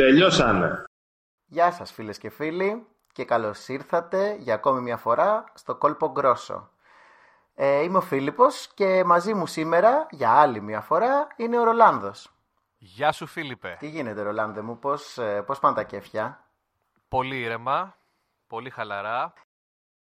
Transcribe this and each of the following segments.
Τελειώσανε. Γεια σας φίλες και φίλοι και καλώς ήρθατε για ακόμη μια φορά στο Κόλπο Γκρόσο. Ε, είμαι ο Φίλιππος και μαζί μου σήμερα για άλλη μια φορά είναι ο Ρολάνδος. Γεια σου Φίλιππε. Τι γίνεται Ρολάνδε μου, πώς, ε, πώς πάνε τα κέφια; Πολύ ήρεμα, πολύ χαλαρά.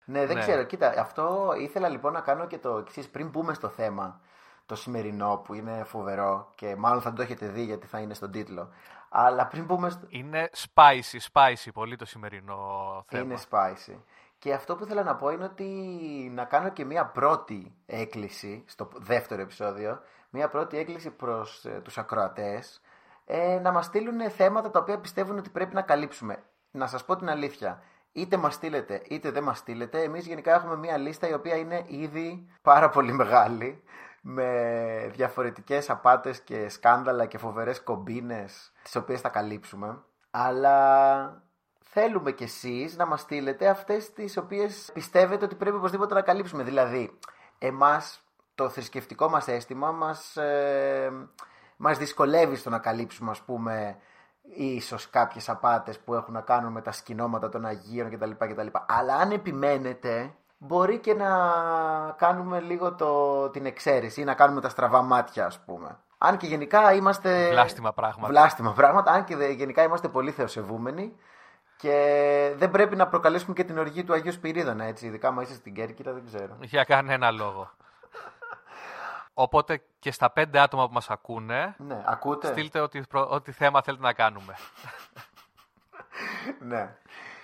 Ναι, δεν Ναι. ξέρω. Κοίτα, αυτό ήθελα λοιπόν να κάνω και το εξής πριν μπούμε στο θέμα το σημερινό που είναι φοβερό και μάλλον θα το έχετε δει γιατί θα είναι στον τίτλο. Αλλά πριν μπούμε στο... Είναι spicy, spicy πολύ το σημερινό θέμα. Είναι spicy. Και αυτό που ήθελα να πω είναι ότι να κάνω και μία πρώτη έκκληση στο δεύτερο επεισόδιο, μία πρώτη έκκληση προς ε, τους ακροατές, ε, να μας στείλουν θέματα τα οποία πιστεύουν ότι πρέπει να καλύψουμε. Να σας πω την αλήθεια, είτε μας στείλετε είτε δεν μας στείλετε, εμείς γενικά έχουμε μία λίστα η οποία είναι ήδη πάρα πολύ μεγάλη, με διαφορετικές απάτες και σκάνδαλα και φοβερές κομπίνες, τις οποίες θα καλύψουμε. Αλλά θέλουμε κι εσείς να μας στείλετε αυτές τις οποίες πιστεύετε ότι πρέπει οπωσδήποτε να καλύψουμε. Δηλαδή, εμάς το θρησκευτικό μας αίσθημα μας, ε, μας δυσκολεύει στο να καλύψουμε, ας πούμε, ίσως κάποιες απάτες που έχουν να κάνουν με τα σκηνώματα των Αγίων κτλ. κτλ. Αλλά αν επιμένετε, μπορεί και να κάνουμε λίγο το, την εξαίρεση ή να κάνουμε τα στραβά μάτια, ας πούμε. Αν και γενικά είμαστε... Βλάστημα πράγματα. Βλάστημα πράγματα, αν και δε- γενικά είμαστε πολύ θεοσεβούμενοι και δεν πρέπει να προκαλέσουμε και την οργή του Αγίου Σπυρίδωνα, έτσι. Ειδικά άμα είσαι στην Κέρκυρα, δεν ξέρω. Για κανένα λόγο. Οπότε και στα πέντε άτομα που μας ακούνε, Ναι, ακούτε. στείλτε ό,τι, προ- ό,τι θέμα θέλετε να κάνουμε. Ναι.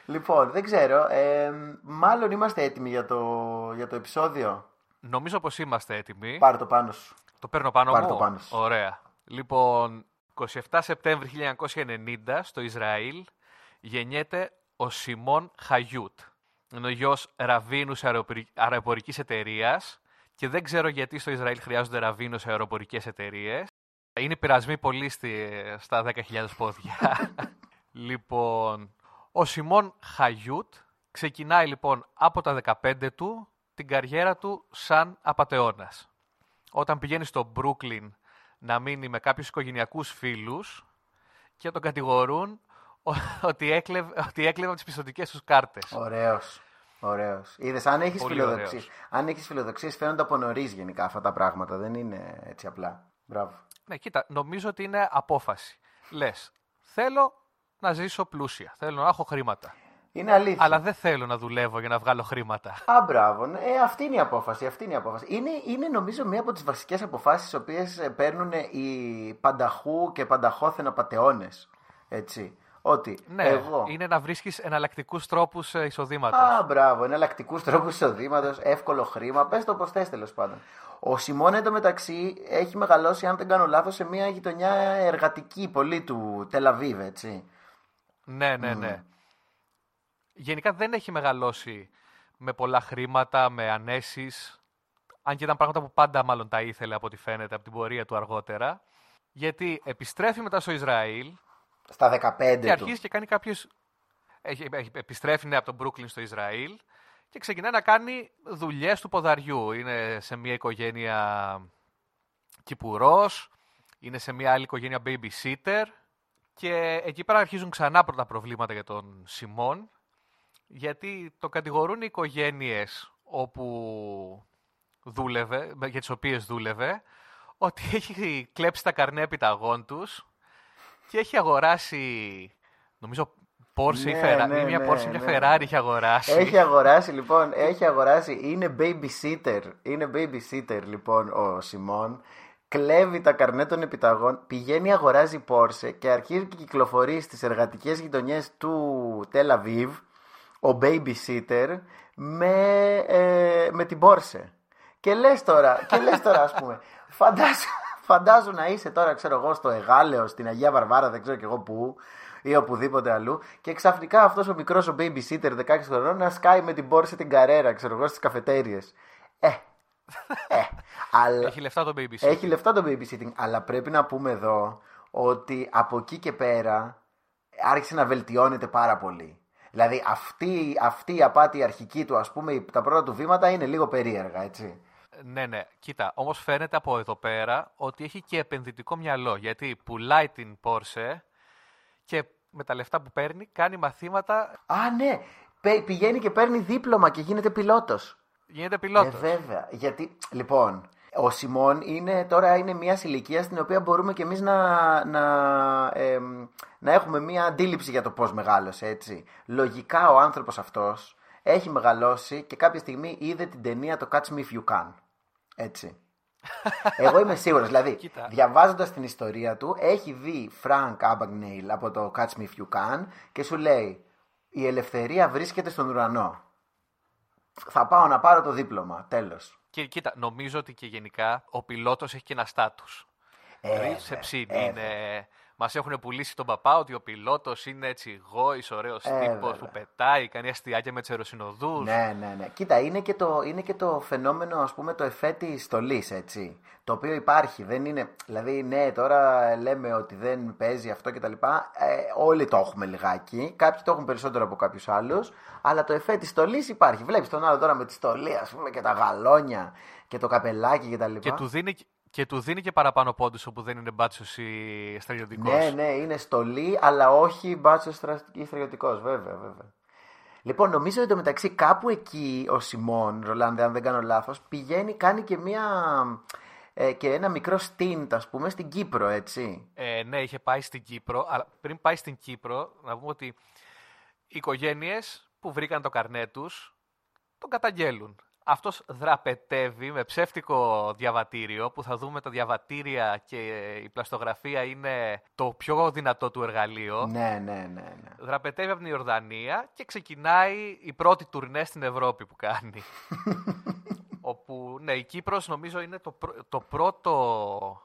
Λοιπόν, δεν ξέρω. Ε, μάλλον είμαστε έτοιμοι για το, για το επεισόδιο; Νομίζω πως είμαστε έτοιμοι. Πάρε το πάνω σου. Το παίρνω πάνω Πάρε μου; το πάνω σου. Ωραία. Λοιπόν, 27 Σεπτέμβρη 1990 στο Ισραήλ γεννιέται ο Σιμών Χαγιούτ. Είναι ο γιος ραβίνους αεροπορι- αεροπορικής εταιρείας και δεν ξέρω γιατί στο Ισραήλ χρειάζονται ραβίνους αεροπορικές εταιρείες. Είναι πειρασμοί πολύ στη, στα 10.000 πόδια. λοιπόν, ο Σιμών Χαγιούτ ξεκινάει λοιπόν από τα 15 του την καριέρα του σαν απατεώνας όταν πηγαίνει στο Brooklyn να μείνει με κάποιους οικογενειακούς φίλους και τον κατηγορούν ο- ότι έκλεβε, ότι έκλεβε από τις πιστοτικές τους κάρτες. Ωραίος. Ωραίος. Είδες, αν έχεις Πολύ φιλοδοξίες, ωραίος. αν έχεις φιλοδοξίες φαίνονται από νωρίς γενικά αυτά τα πράγματα. Δεν είναι έτσι απλά. Μπράβο. Ναι, κοίτα, νομίζω ότι είναι απόφαση. Λες, θέλω να ζήσω πλούσια, θέλω να έχω χρήματα. Είναι αλήθεια. Αλλά δεν θέλω να δουλεύω για να βγάλω χρήματα. Α, μπράβο. Ναι, Ε, αυτή είναι η απόφαση. Αυτή είναι η απόφαση. Είναι, είναι νομίζω μία από τις βασικές αποφάσεις τις οποίες ε, παίρνουν οι πανταχού και πανταχώθεν απατεώνες. Έτσι. Ότι Ναι, εγώ... είναι να βρίσκεις εναλλακτικούς τρόπους εισοδήματος. Α, μπράβο. Εναλλακτικούς τρόπους εισοδήματος, εύκολο χρήμα. Πες το όπως θες τέλος πάντων. Ο Σιμών εντωμεταξύ έχει μεγαλώσει, αν δεν κάνω λάθος, σε μια γειτονιά εργατική πολύ του Τελαβίβ, έτσι. Ναι, ναι, ναι. Γενικά δεν έχει μεγαλώσει με πολλά χρήματα, με ανέσεις, αν και ήταν πράγματα που πάντα μάλλον τα ήθελε από ό,τι φαίνεται από την πορεία του αργότερα. Γιατί επιστρέφει μετά στο Ισραήλ Στα 15 και του. αρχίζει και κάνει κάποιες... Έχει, έχει- επιστρέφει ναι, από τον Brooklyn στο Ισραήλ και ξεκινάει να κάνει δουλειές του ποδαριού. Είναι σε μια οικογένεια κυπουρός, είναι σε μια άλλη οικογένεια babysitter και εκεί πέρα αρχίζουν ξανά πρώτα προβλήματα για τον Σιμών γιατί το κατηγορούν οι οικογένειες όπου δούλευε, με- για τις οποίες δούλευε ότι έχει κλέψει τα καρνέ επιταγών τους και έχει αγοράσει, νομίζω, Porsche ή Ναι, Ferrari, ναι, μια ναι, Porsche, μια ναι. Ferrari έχει αγοράσει. Έχει αγοράσει λοιπόν, έχει αγοράσει, είναι babysitter, είναι babysitter λοιπόν ο Σιμών, κλέβει τα καρνέ των επιταγών, πηγαίνει αγοράζει Porsche και αρχίζει και κυκλοφορεί στις εργατικές γειτονιές του Τελαβίβ ο babysitter με, ε, με την Porsche. Και λες τώρα, και λες τώρα ας πούμε, φαντάσου, φαντάσου να είσαι τώρα ξέρω εγώ στο Εγάλεο, στην Αγία Βαρβάρα, δεν ξέρω κι εγώ πού, ή οπουδήποτε αλλού. Και ξαφνικά αυτός ο μικρός ο babysitter 16 χρονών να σκάει με την πόρση την καρέρα, ξέρω εγώ, στις καφετέρειε. Ε. ε αλλά... Έχει λεφτά το babysitting. Έχει λεφτά το babysitting. Αλλά πρέπει να πούμε εδώ ότι από εκεί και πέρα άρχισε να βελτιώνεται πάρα πολύ. Δηλαδή αυτή, αυτή η απάτη αρχική του, ας πούμε, τα πρώτα του βήματα είναι λίγο περίεργα, έτσι. Ναι, ναι. Κοίτα, όμως φαίνεται από εδώ πέρα ότι έχει και επενδυτικό μυαλό. Γιατί πουλάει την Porsche και με τα λεφτά που παίρνει κάνει μαθήματα. Α, ναι. Πηγαίνει και παίρνει δίπλωμα και γίνεται πιλότος. Γίνεται πιλότος. Ε, βέβαια. Γιατί, λοιπόν, ο Σιμών είναι, τώρα είναι μια ηλικία στην οποία μπορούμε και εμείς να, να, να έχουμε μια αντίληψη για το πώς μεγάλωσε, έτσι. Λογικά ο άνθρωπος αυτός έχει μεγαλώσει και κάποια στιγμή είδε την ταινία το Catch Me If You Can. Έτσι. Εγώ είμαι σίγουρος, δηλαδή, διαβάζοντας την ιστορία του, έχει δει Frank Abagnale από το Catch Me If You Can και σου λέει «Η ελευθερία βρίσκεται στον ουρανό. Θα πάω να πάρω το δίπλωμα, τέλος». Και κοίτα, νομίζω ότι και γενικά ο πιλότος έχει και ένα στάτους. Ε, είναι Μας έχουν πουλήσει τον παπά ότι ο πιλότος είναι έτσι γόης, ωραίος ε, τύπος που πετάει, κάνει αστιάκια με του αεροσυνοδού. Ναι, ναι, ναι. Κοίτα, είναι και το, είναι και το φαινόμενο, ας πούμε, το εφέ τη στολής, έτσι. Το οποίο υπάρχει. Δεν είναι. Δηλαδή, ναι, τώρα λέμε ότι δεν παίζει αυτό κτλ. Ε, όλοι το έχουμε λιγάκι. Κάποιοι το έχουν περισσότερο από κάποιους άλλους. Αλλά το εφέ τη στολής υπάρχει. Βλέπεις τον άλλο τώρα με τη στολή, ας πούμε, και τα γαλόνια και το καπελάκι κτλ. Και του δίνει και του δίνει και παραπάνω πόντους όπου δεν είναι μπάτσο ή στρατιωτικό. Ναι, ναι, είναι στολή, αλλά όχι μπάτσο ή στρατιωτικό, βέβαια, βέβαια. Λοιπόν, νομίζω ότι μεταξύ κάπου εκεί ο Σιμών, Ρολάνδε, αν δεν κάνω λάθος, πηγαίνει, κάνει και μία. Ε, και ένα μικρό stint, ας πούμε, στην Κύπρο, έτσι. Ε, ναι, είχε πάει στην Κύπρο, αλλά πριν πάει στην Κύπρο, να πούμε ότι οι οικογένειες που βρήκαν το καρνέ τους τον καταγγέλουν αυτός δραπετεύει με ψεύτικο διαβατήριο που θα δούμε τα διαβατήρια και η πλαστογραφία είναι το πιο δυνατό του εργαλείο. Ναι, ναι, ναι. ναι. Δραπετεύει από την Ιορδανία και ξεκινάει η πρώτη τουρνέ στην Ευρώπη που κάνει. όπου, ναι, η Κύπρος νομίζω είναι το, το πρώτο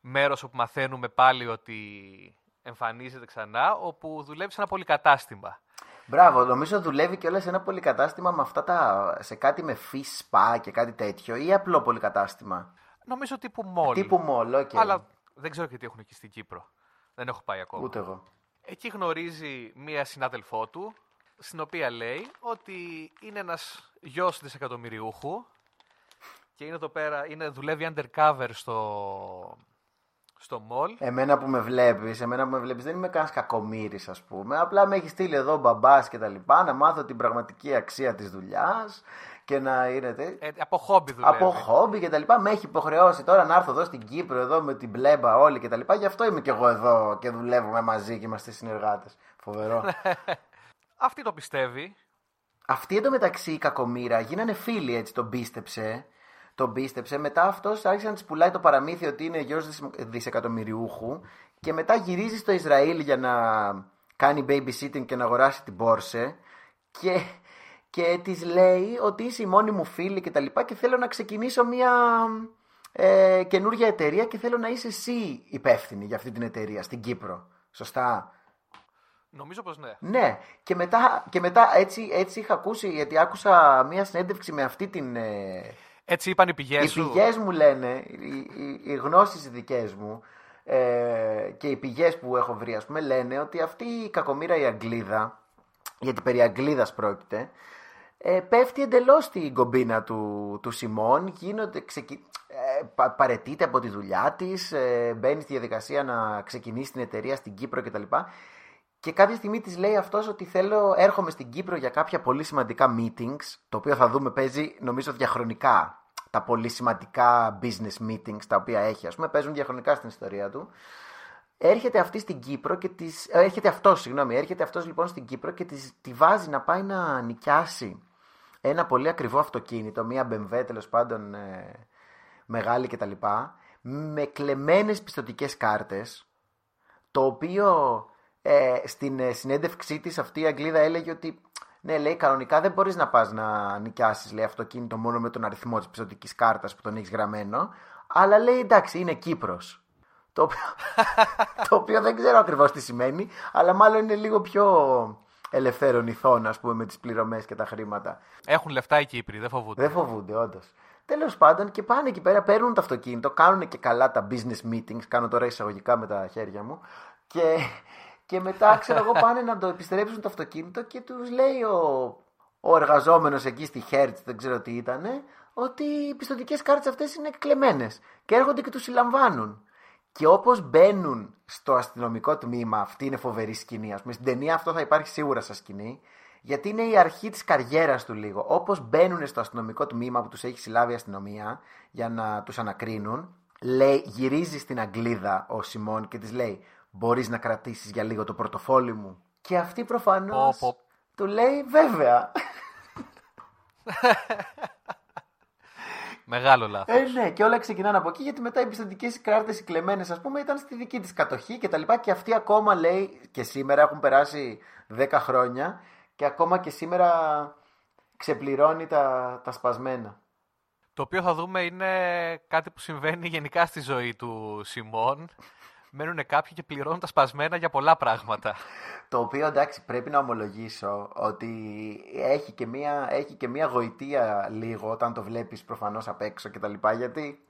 μέρος όπου μαθαίνουμε πάλι ότι εμφανίζεται ξανά, όπου δουλεύει σε ένα πολυκατάστημα. Μπράβο, νομίζω δουλεύει και όλα σε ένα πολυκατάστημα με αυτά τα. σε κάτι με fish spa και κάτι τέτοιο ή απλό πολυκατάστημα; Νομίζω τύπου μόλ. Τύπου μόλ, okay. Αλλά δεν ξέρω και τι έχουν εκεί στην Κύπρο. Δεν έχω πάει ακόμα. Ούτε εγώ. Εκεί γνωρίζει μία συνάδελφό του, στην οποία λέει ότι είναι ένας γιος δισεκατομμυριούχου και είναι εδώ πέρα, είναι, δουλεύει undercover στο, στο μολ. Εμένα που με βλέπεις, εμένα που με βλέπεις, δεν είμαι κανένα κακομοίρη, ας πούμε. Απλά με έχεις στείλει εδώ μπαμπάς και τα λοιπά να μάθω την πραγματική αξία της δουλειάς και να είναι. Ε, από χόμπι δουλεύει. Από χόμπι και τα λοιπά. Με έχει υποχρεώσει τώρα να έρθω εδώ στην Κύπρο, εδώ με την μπλέμπα όλοι και τα λοιπά. Γι' αυτό είμαι και εγώ εδώ και δουλεύουμε μαζί και είμαστε συνεργάτες. Φοβερό. Αυτή το πιστεύει. Αυτή εντωμεταξύ η κακομήρα γίνανε φίλοι έτσι, τον πίστεψε τον πίστεψε. Μετά αυτός άρχισε να της πουλάει το παραμύθι ότι είναι γιος δισεκατομμυριούχου και μετά γυρίζει στο Ισραήλ για να κάνει babysitting και να αγοράσει την Πόρσε και, και της λέει ότι είσαι η μόνη μου φίλη και τα λοιπά και θέλω να ξεκινήσω μια ε, καινούργια εταιρεία και θέλω να είσαι εσύ υπεύθυνη για αυτή την εταιρεία στην Κύπρο. Σωστά; Νομίζω πως ναι. Ναι. Και μετά, και μετά έτσι, έτσι είχα ακούσει, γιατί άκουσα μια συνέντευξη με αυτή την, ε, έτσι είπαν οι πηγές σου. Οι πηγές μου λένε, οι, οι, οι γνώσεις δικές μου ε, και οι πηγές που έχω βρει, ας πούμε, λένε ότι αυτή η κακομήρα η Αγγλίδα, γιατί περί Αγγλίδας πρόκειται, ε, πέφτει εντελώς στην κομπίνα του, του Σιμών, γίνονται, ξεκι... ε, παρετείται από τη δουλειά της, ε, μπαίνει στη διαδικασία να ξεκινήσει την εταιρεία στην Κύπρο κτλ. Και κάποια στιγμή της λέει αυτός ότι θέλω, έρχομαι στην Κύπρο για κάποια πολύ σημαντικά meetings, το οποίο θα δούμε παίζει νομίζω διαχρονικά. Τα πολύ σημαντικά business meetings τα οποία έχει, ας πούμε, παίζουν διαχρονικά στην ιστορία του. Έρχεται αυτή στην Κύπρο και της, ε, έρχεται αυτός, συγγνώμη, έρχεται αυτός λοιπόν στην Κύπρο και της, τη βάζει να πάει να νοικιάσει ένα πολύ ακριβό αυτοκίνητο, μία BMW τέλος πάντων ε, μεγάλη κτλ. Με κλεμμένες πιστοτικές κάρτες, το οποίο ε, στην ε, συνέντευξή της αυτή η Αγγλίδα έλεγε ότι ναι, λέει κανονικά δεν μπορείς να πας να νοικιάσεις αυτοκίνητο μόνο με τον αριθμό της πιστοτικής κάρτας που τον έχεις γραμμένο. Αλλά λέει εντάξει, είναι Κύπρος. Το οποίο, το οποίο δεν ξέρω ακριβώς τι σημαίνει, αλλά μάλλον είναι λίγο πιο ελευθέρων ηθών, ας πούμε, με τις πληρωμές και τα χρήματα. Έχουν λεφτά οι Κύπροι, δεν φοβούνται. Δεν φοβούνται, όντως. Τέλος πάντων, και πάνε εκεί πέρα, παίρνουν το αυτοκίνητο, κάνουν και καλά τα business meetings. Κάνω τώρα εισαγωγικά με τα χέρια μου. Και, και μετά, ξέρω εγώ, πάνε να το επιστρέψουν το αυτοκίνητο και τους λέει ο, ο εργαζόμενος εκεί στη Hertz, δεν ξέρω τι ήταν, ότι οι πιστοτικές κάρτες αυτές είναι κλεμμένες. Και έρχονται και τους συλλαμβάνουν. Και όπως μπαίνουν στο αστυνομικό τμήμα, αυτή είναι φοβερή σκηνή. Α πούμε, στην ταινία αυτό θα υπάρχει σίγουρα σαν σκηνή. Γιατί είναι η αρχή της καριέρας του λίγο. Όπως μπαίνουν στο αστυνομικό τμήμα που τους έχει συλλάβει η αστυνομία για να τους ανακρίνουν, λέει, γυρίζει στην Αγγλίδα ο Σιμών και της λέει: Μπορείς να κρατήσεις για λίγο το πορτοφόλι μου. Και αυτή προφανώς Πω, πω. του λέει: Βέβαια. Μεγάλο λάθος. Ε, ναι, και όλα ξεκινάνε από εκεί γιατί μετά οι πιστοτικές κάρτες οι κλεμμένες, ας πούμε, ήταν στη δική της κατοχή και τα λοιπά. Και αυτή ακόμα λέει και σήμερα έχουν περάσει 10 χρόνια και ακόμα και σήμερα ξεπληρώνει τα, τα σπασμένα. Το οποίο θα δούμε είναι κάτι που συμβαίνει γενικά στη ζωή του Σιμών. Μένουν κάποιοι και πληρώνουν τα σπασμένα για πολλά πράγματα. Το οποίο εντάξει πρέπει να ομολογήσω ότι έχει και μία, έχει και μία γοητεία λίγο όταν το βλέπεις προφανώς απ' έξω και τα λοιπά γιατί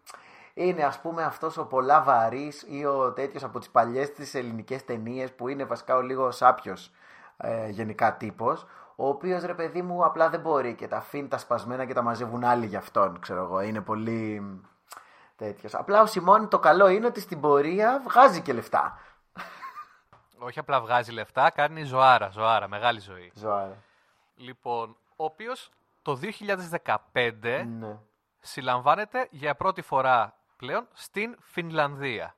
είναι ας πούμε αυτός ο πολλά βαρύς ή ο τέτοιος από τις παλιές τις ελληνικές ταινίες που είναι βασικά ο λίγο σάπιος ε, γενικά τύπος ο οποίος ρε παιδί μου απλά δεν μπορεί και τα αφήνει τα σπασμένα και τα μαζεύουν άλλοι για αυτόν ξέρω εγώ είναι πολύ τέτοιος απλά ο Σιμών το καλό είναι ότι στην πορεία βγάζει και λεφτά Όχι απλά βγάζει λεφτά, κάνει ζωάρα, ζωάρα, μεγάλη ζωή. Ζωάρα. Λοιπόν, ο οποίος το 2015 Ναι. συλλαμβάνεται για πρώτη φορά πλέον στην Φινλανδία.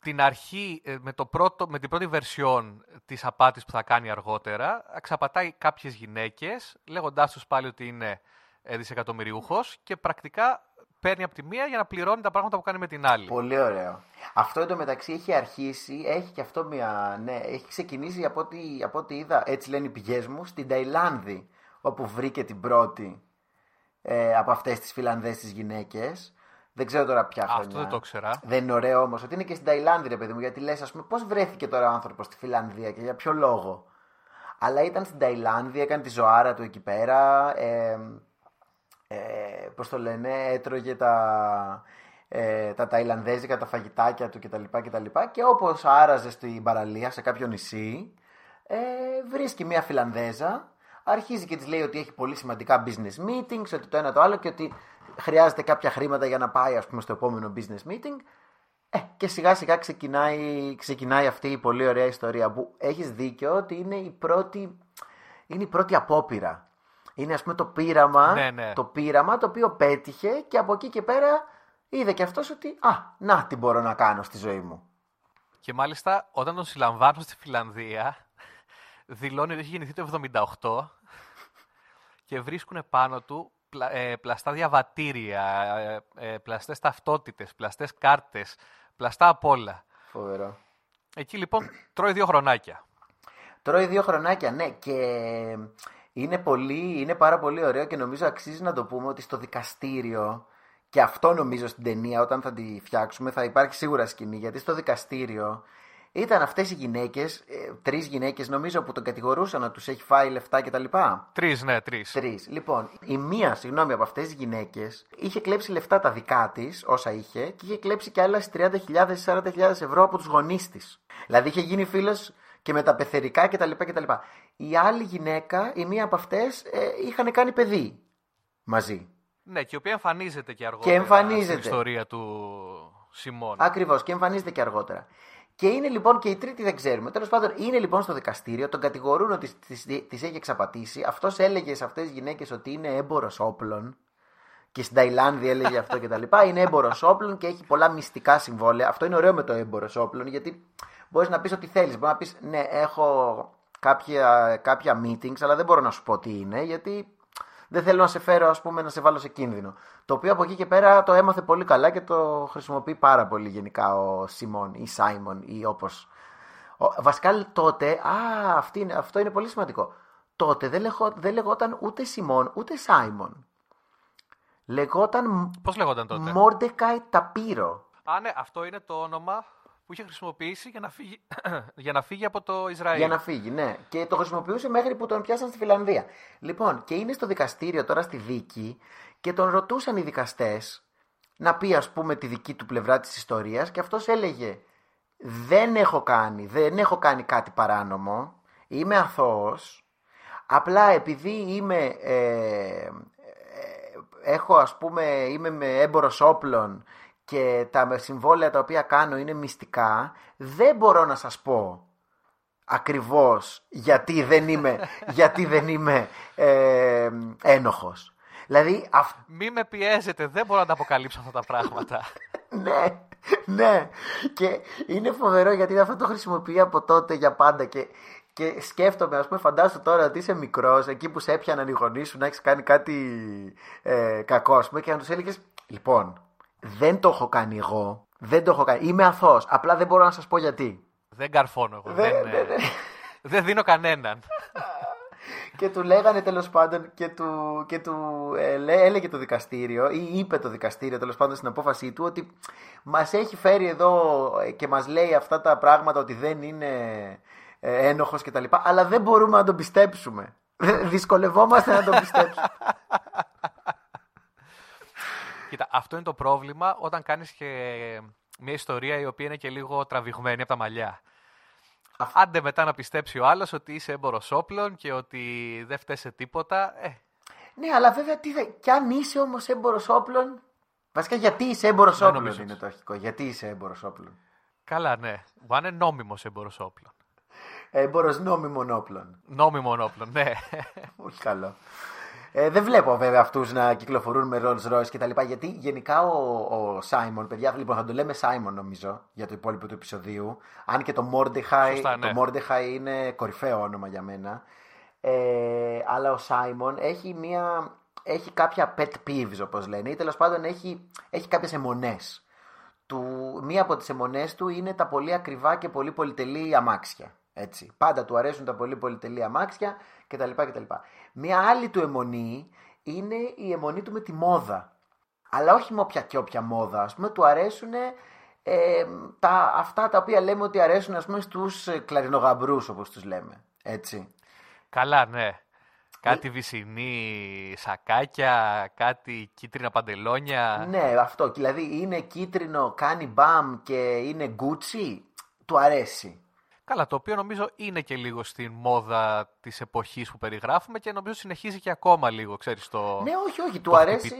Την αρχή, ε, με, το πρώτο, με την πρώτη βερσιόν της απάτης που θα κάνει αργότερα, εξαπατάει κάποιες γυναίκες, λέγοντάς τους πάλι ότι είναι ε, δισεκατομμυριούχος και πρακτικά παίρνει από τη μία για να πληρώνει τα πράγματα που κάνει με την άλλη. Πολύ ωραίο. Αυτό εντωμεταξύ έχει αρχίσει, έχει και αυτό μια. Ναι, έχει ξεκινήσει από ό,τι, από ό,τι είδα, έτσι λένε οι πηγές μου, στην Ταϊλάνδη, όπου βρήκε την πρώτη ε, από αυτές τις Φιλανδές τις γυναίκες. Δεν ξέρω τώρα ποια Αυτό χρονιά. δεν το ήξερα. Δεν είναι ωραίο όμως ότι είναι και στην Ταϊλάνδη, ρε παιδί μου, γιατί λες, ας πούμε, πώς βρέθηκε τώρα ο άνθρωπος στη Φιλανδία και για ποιο λόγο. Αλλά ήταν στην Ταϊλάνδη, έκανε τη ζωάρα του εκεί πέρα. Ε, ε, πώς το λένε, έτρωγε τα, ε, τα ταϊλανδέζικα, τα φαγητάκια του κτλ. κτλ. Και όπως άραζε στην παραλία σε κάποιο νησί, ε, βρίσκει μια Φιλανδέζα, αρχίζει και της λέει ότι έχει πολύ σημαντικά business meetings, ότι το ένα το άλλο και ότι χρειάζεται κάποια χρήματα για να πάει ας πούμε στο επόμενο business meeting. Ε, και σιγά σιγά ξεκινάει, ξεκινάει αυτή η πολύ ωραία ιστορία που έχεις δίκιο ότι είναι η πρώτη, είναι η πρώτη απόπειρα. Είναι ας πούμε το πείραμα, Ναι, ναι. το πείραμα το οποίο πέτυχε και από εκεί και πέρα είδε και αυτός ότι α, να τι μπορώ να κάνω στη ζωή μου. Και μάλιστα όταν τον συλλαμβάνουν στη Φιλανδία, δηλώνει ότι έχει γεννηθεί το 78 και βρίσκουν πάνω του πλα- ε, πλαστά διαβατήρια, ε, ε, πλαστές ταυτότητες, πλαστές κάρτες, πλαστά απ' όλα. Φοβερό. Εκεί λοιπόν τρώει δύο χρονάκια. Τρώει δύο χρονάκια, ναι, και είναι, πολύ, είναι πάρα πολύ ωραίο και νομίζω αξίζει να το πούμε ότι στο δικαστήριο, και αυτό νομίζω στην ταινία όταν θα τη φτιάξουμε θα υπάρχει σίγουρα σκηνή, γιατί στο δικαστήριο ήταν αυτές οι γυναίκες, ε, τρεις γυναίκες νομίζω που τον κατηγορούσαν να τους έχει φάει λεφτά κτλ. Τρεις, ναι, τρεις. Τρεις. Λοιπόν, η μία, συγγνώμη, από αυτές τις γυναίκες είχε κλέψει λεφτά τα δικά της, όσα είχε, και είχε κλέψει και άλλα 30.000-40.000 ευρώ από τους γονείς της. Δηλαδή είχε γίνει φίλος και με τα πεθερικά κτλ. κτλ. Η άλλη γυναίκα, η μία από αυτές, ε, είχαν κάνει παιδί μαζί. Ναι, και η οποία εμφανίζεται και αργότερα εμφανίζεται. στην ιστορία του Σιμών. Ακριβώς και εμφανίζεται και αργότερα. Και είναι λοιπόν και η τρίτη δεν ξέρουμε. Τέλος πάντων, είναι λοιπόν στο δικαστήριο, τον κατηγορούν ότι τι έχει εξαπατήσει. Αυτός έλεγε σε αυτές τις γυναίκες ότι είναι έμπορο όπλων. Και στην Ταϊλάνδη έλεγε αυτό και τα λοιπά. Είναι έμπορο όπλων και έχει πολλά μυστικά συμβόλαια. Αυτό είναι ωραίο με το έμπορο όπλων, γιατί μπορείς να πεις ό,τι θέλεις. Μπορείς να πεις, Ναι, έχω κάποια, κάποια meetings, αλλά δεν μπορώ να σου πω τι είναι, γιατί δεν θέλω να σε φέρω, ας πούμε, να σε βάλω σε κίνδυνο. Το οποίο από εκεί και πέρα το έμαθε πολύ καλά και το χρησιμοποιεί πάρα πολύ γενικά ο Σιμών ή Σάιμον ή όπως. Ο, βασικά τότε, α, αυτή είναι, αυτό είναι πολύ σημαντικό. Τότε δεν, λεγό, δεν λεγόταν ούτε Σιμών ούτε Σάιμον. Λεγόταν Πώς λέγονταν τότε; Μόρντεκάι Ταπύρο. Α, ναι, αυτό είναι το όνομα που είχε χρησιμοποιήσει για να φύγει, για να φύγει από το Ισραήλ. Για να φύγει, ναι. Και το χρησιμοποιούσε μέχρι που τον πιάσαν στη Φιλανδία. Λοιπόν, και είναι στο δικαστήριο τώρα στη δίκη και τον ρωτούσαν οι δικαστές να πει, ας πούμε, τη δική του πλευρά της ιστορίας και αυτός έλεγε Δεν έχω κάνει, δεν έχω κάνει κάτι παράνομο. Είμαι αθώος. Απλά επειδή είμαι ε, ε, έχω ας πούμε, είμαι με έμπορος όπλων και τα συμβόλαια τα οποία κάνω είναι μυστικά, δεν μπορώ να σας πω ακριβώς γιατί δεν είμαι, γιατί δεν είμαι ε, ένοχος. Δηλαδή, αυ... Μη με πιέζετε, δεν μπορώ να τα αποκαλύψω αυτά τα πράγματα. ναι, ναι. Και είναι φοβερό γιατί αυτό το χρησιμοποιεί από τότε για πάντα και και σκέφτομαι, ας πούμε, φαντάσου τώρα ότι είσαι μικρός, εκεί που σε έπιαναν οι γονείς σου να έχεις κάνει κάτι ε, κακό, ας πούμε, και να τους έλεγες, Λοιπόν, δεν το έχω κάνει εγώ. Δεν το έχω κάνει. Είμαι αθώος. Απλά δεν μπορώ να σας πω γιατί. Δεν καρφώνω εγώ. Δεν, δεν, δεν, δεν δίνω κανέναν. και του λέγανε τέλος πάντων και του, και του ε, έλεγε το δικαστήριο ή είπε το δικαστήριο τέλος πάντων στην απόφασή του ότι μας έχει φέρει εδώ και μας λέει αυτά τα πράγματα ότι δεν είναι ε, ένοχος κτλ. Αλλά δεν μπορούμε να τον πιστέψουμε. Δυσκολευόμαστε να τον πιστέψουμε. Κοίτα, αυτό είναι το πρόβλημα όταν κάνεις και μια ιστορία η οποία είναι και λίγο τραβηγμένη από τα μαλλιά. Άντε μετά να πιστέψει ο άλλος ότι είσαι έμπορο όπλων και ότι δεν φταίει σε τίποτα. Ε. Ναι, αλλά βέβαια τι θα... κι αν είσαι όμως έμπορο όπλων. Βασικά γιατί είσαι έμπορο όπλων είναι το αρχικό. Γιατί είσαι έμπορο όπλων; Καλά, ναι. Μπορεί να είναι νόμιμος έμπορο όπλων. Έμπορο νόμιμων όπλων. Νόμιμων όπλων, ναι. Πολύ καλό. Ε, δεν βλέπω βέβαια αυτούς να κυκλοφορούν με Rolls Royce κτλ. Γιατί γενικά ο, ο Σάιμον, παιδιά, λοιπόν, θα το λέμε Σάιμον νομίζω για το υπόλοιπο του επεισοδίου. Αν και το Mordechai, ναι. το Mordechai είναι κορυφαίο όνομα για μένα. Ε, αλλά ο Σάιμον έχει, μια, έχει κάποια pet peeves όπως λένε ή τέλος πάντων έχει, έχει κάποιες αιμονές. Του, μία από τις αιμονές του είναι τα πολύ ακριβά και πολύ πολυτελή αμάξια. Έτσι. Πάντα του αρέσουν τα πολύ πολυτελή αμάξια κτλ. κτλ. Μια άλλη του αιμονή είναι η αιμονή του με τη μόδα. Αλλά όχι με όποια και όποια μόδα. Ας πούμε, του αρέσουν ε, τα, αυτά τα οποία λέμε ότι αρέσουν ας πούμε, στους κλαρινογαμπρούς όπως τους λέμε. Έτσι. Καλά, ναι. Κάτι ε... βυσινή σακάκια, κάτι κίτρινα παντελόνια. Ναι, αυτό. Δηλαδή είναι κίτρινο, κάνει μπαμ και είναι γκούτσι. Του αρέσει. Καλά, το οποίο νομίζω είναι και λίγο στην μόδα της εποχής που περιγράφουμε και νομίζω συνεχίζει και ακόμα λίγο, ξέρεις, το Ναι, όχι, όχι, του, αρέσει,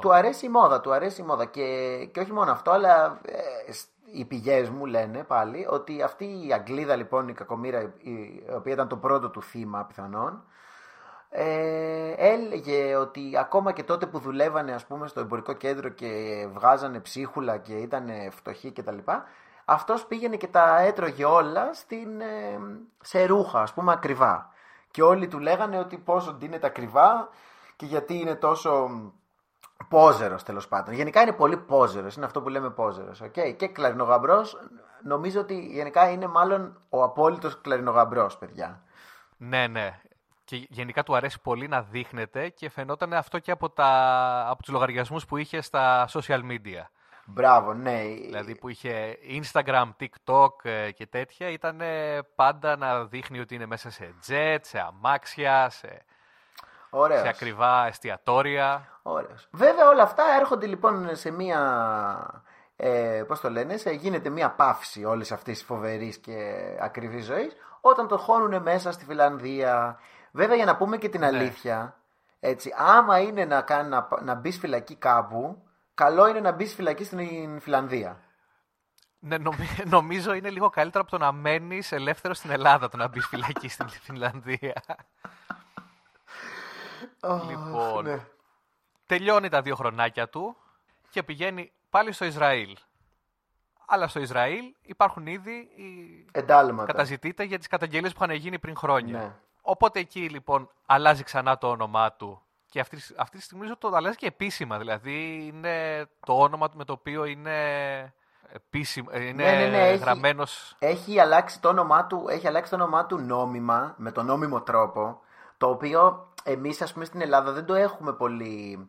του αρέσει η μόδα, του αρέσει η μόδα. Και, και όχι μόνο αυτό, αλλά ε, οι πηγές μου λένε πάλι ότι αυτή η Αγγλίδα λοιπόν, η κακομήρα, η, οποία ήταν το πρώτο του θύμα πιθανόν, ε, έλεγε ότι ακόμα και τότε που δουλεύανε ας πούμε στο εμπορικό κέντρο και βγάζανε ψίχουλα και ήταν φτωχοί κτλ αυτός πήγαινε και τα έτρωγε όλα στην, ε, σε ρούχα, ας πούμε ακριβά. Και όλοι του λέγανε ότι πόσο ντύνεται ακριβά και γιατί είναι τόσο πόζερος τέλος πάντων. Γενικά είναι πολύ πόζερος, είναι αυτό που λέμε πόζερος. Okay? Και κλαρινογαμπρός, νομίζω ότι γενικά είναι μάλλον ο απόλυτος κλαρινογαμπρός, παιδιά. Ναι, ναι. Και γενικά του αρέσει πολύ να δείχνεται και φαινόταν αυτό και από, τα, από τους λογαριασμούς που είχε στα social media. Μπράβο, ναι. Δηλαδή που είχε Instagram, TikTok ε, και τέτοια, ήταν πάντα να δείχνει ότι είναι μέσα σε jet, σε αμάξια, σε, σε ακριβά εστιατόρια. Ωραίος. Βέβαια όλα αυτά έρχονται λοιπόν σε μία, ε, πώς το λένε, σε, γίνεται μία παύση όλης αυτής της φοβερής και ακριβής ζωής όταν το χώνουν μέσα στη Φιλανδία. Βέβαια για να πούμε και την ναι. αλήθεια, έτσι, άμα είναι να, κάνει, να, να μπεις φυλακή κάπου, καλό είναι να μπεις φυλακή στην Φιλανδία. Ναι, νομίζω είναι λίγο καλύτερο από το να μένεις ελεύθερο στην Ελλάδα το να μπεις φυλακή στην Φιλανδία. λοιπόν, ναι. τελειώνει τα δύο χρονάκια του και πηγαίνει πάλι στο Ισραήλ. Αλλά στο Ισραήλ υπάρχουν ήδη οι Εντάλματα. καταζητείτε για τις καταγγελίες που είχαν γίνει πριν χρόνια. Ναι. Οπότε εκεί λοιπόν αλλάζει ξανά το όνομά του και αυτή, αυτή τη στιγμή το αλλάζει και επίσημα. Δηλαδή είναι το όνομα με το οποίο είναι επίσημα, είναι ναι, ναι, ναι, γραμμένος... Έχει, έχει, αλλάξει το όνομά του, έχει αλλάξει το όνομά του νόμιμα, με τον νόμιμο τρόπο, το οποίο εμείς ας πούμε στην Ελλάδα δεν το έχουμε πολύ...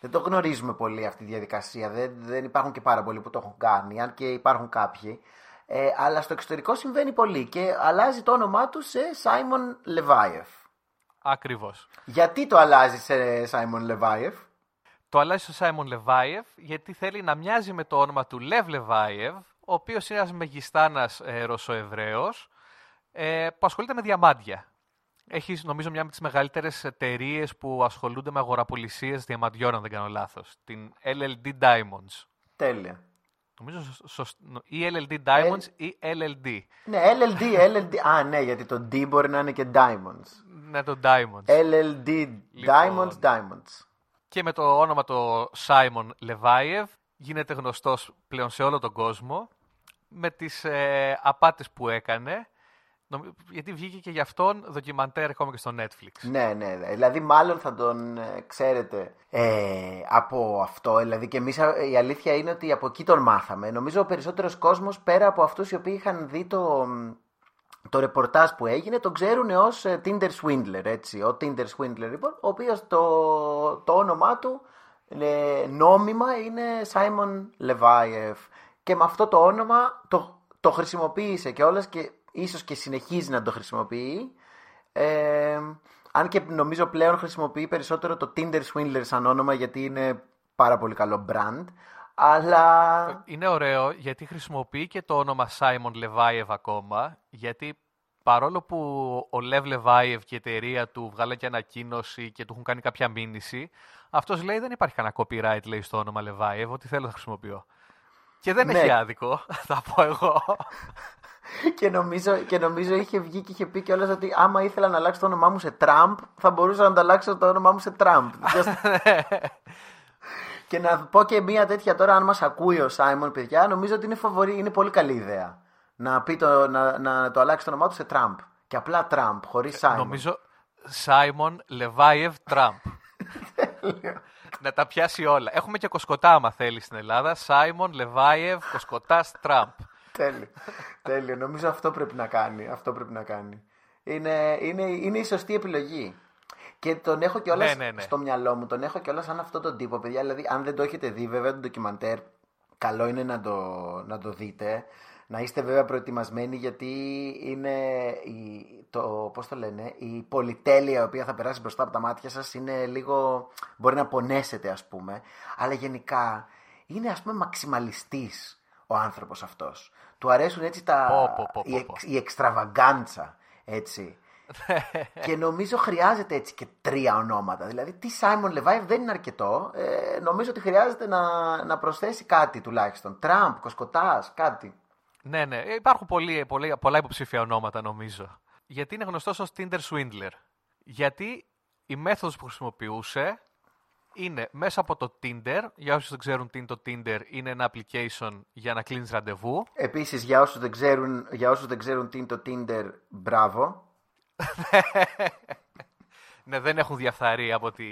δεν το γνωρίζουμε πολύ αυτή τη διαδικασία. Δεν, δεν υπάρχουν και πάρα πολλοί που το έχουν κάνει, αν και υπάρχουν κάποιοι. Ε, αλλά στο εξωτερικό συμβαίνει πολύ και αλλάζει το όνομά του σε Simon Levaev. Ακριβώς. Γιατί το αλλάζει σε Simon Levaev? Το αλλάζει στο Simon Levaev γιατί θέλει να μοιάζει με το όνομα του Lev Levaev, ο οποίος είναι ένας μεγιστάνας ε, Ρωσοεβραίος ε, που ασχολείται με διαμάντια. Έχει, νομίζω, μια από τις μεγαλύτερες εταιρείες που ασχολούνται με αγοραπολισίες διαμαντιών, αν δεν κάνω λάθος. Την LLD Diamonds. Τέλεια. Νομίζω σωσ... ή LLD Diamonds ή LLD. Ναι, LLD, LLD. Α, ναι, γιατί το D μπορεί να είναι και Diamonds. Ναι, το Diamonds. LLD, Diamonds, Diamonds. Και με το όνομα το Simon Levaev γίνεται γνωστός πλέον σε όλο τον κόσμο με τις ε, απάτες που έκανε γιατί βγήκε και γι' αυτόν δοκιμαντέρ ακόμα και στο Netflix. Ναι, ναι, ναι. Δηλαδή, μάλλον θα τον ε, ξέρετε ε, από αυτό. Δηλαδή, και εμείς η αλήθεια είναι ότι από εκεί τον μάθαμε. Νομίζω ο περισσότερος κόσμος πέρα από αυτούς οι οποίοι είχαν δει το, το ρεπορτάζ που έγινε, τον ξέρουν ως ε, Tinder Swindler. Έτσι. Ο Tinder Swindler, λοιπόν, ο οποίος το, το όνομά του ε, νόμιμα είναι Simon Levaev. Και με αυτό το όνομα το, το χρησιμοποίησε και όλες και ίσως και συνεχίζει να το χρησιμοποιεί. Ε, αν και νομίζω πλέον χρησιμοποιεί περισσότερο το Tinder Swindler σαν όνομα γιατί είναι πάρα πολύ καλό brand. Αλλά... Είναι ωραίο γιατί χρησιμοποιεί και το όνομα Simon Levaev ακόμα γιατί παρόλο που ο Lev Levaev και η εταιρεία του βγάλαν και ανακοίνωση και του έχουν κάνει κάποια μήνυση αυτός λέει δεν υπάρχει κανένα copyright λέει στο όνομα Levaev ότι θέλω να χρησιμοποιώ. Και δεν Ναι. έχει άδικο, θα πω εγώ. και, νομίζω, και νομίζω είχε βγει και είχε πει κιόλας ότι άμα ήθελα να αλλάξω το όνομά μου σε Τραμπ, θα μπορούσα να το αλλάξω το όνομά μου σε Τραμπ. και να πω και μία τέτοια τώρα, αν μας ακούει ο Σάιμον, παιδιά, νομίζω ότι είναι, φοβορή, είναι πολύ καλή ιδέα. Να, πει το, να, να το αλλάξει το όνομά του σε Τραμπ. Και απλά Τραμπ, χωρίς Σάιμον. Νομίζω Simon Levaev Trump. να τα πιάσει όλα. Έχουμε και κοσκοτά, άμα θέλεις στην Ελλάδα. Simon Levaev Κοσκοτάς Trump. Τέλειο. Τέλειο. Νομίζω αυτό πρέπει να κάνει. Αυτό πρέπει να κάνει. Είναι, είναι, είναι η σωστή επιλογή. Και τον έχω κιόλας Ναι, ναι, ναι. στο μυαλό μου, τον έχω κιόλας σαν αυτόν τον τύπο, παιδιά. Δηλαδή, αν δεν το έχετε δει, βέβαια, το ντοκιμαντέρ, καλό είναι να το, να το δείτε. Να είστε βέβαια προετοιμασμένοι γιατί είναι η, το, πώς το λένε, η πολυτέλεια η οποία θα περάσει μπροστά από τα μάτια σας είναι λίγο, μπορεί να πονέσετε ας πούμε, αλλά γενικά είναι ας πούμε μαξιμαλιστής ο άνθρωπος αυτός. Του αρέσουν έτσι τα, Πω, πω, πω, η, πω, εξ- η εξτραβαγκάντσα, έτσι. και νομίζω χρειάζεται έτσι και τρία ονόματα. Δηλαδή, τι Simon Levaev δεν είναι αρκετό. Ε, νομίζω ότι χρειάζεται να, να προσθέσει κάτι τουλάχιστον. Τραμπ, Κοσκοτάς, κάτι. Ναι, ναι. Ε, Υπάρχουν πολλοί, πολλοί, πολλά υποψήφια ονόματα, νομίζω. Γιατί είναι γνωστός ως Tinder Swindler. Γιατί η μέθοδος που χρησιμοποιούσε είναι μέσα από το Tinder. Για όσους δεν ξέρουν τι είναι το Tinder, είναι ένα application για να κλείνεις ραντεβού. Επίσης, για όσους δεν ξέρουν, για όσους δεν ξέρουν τι είναι το Tinder, μπράβο. Ναι, δεν έχουν διαφθαρεί από τη,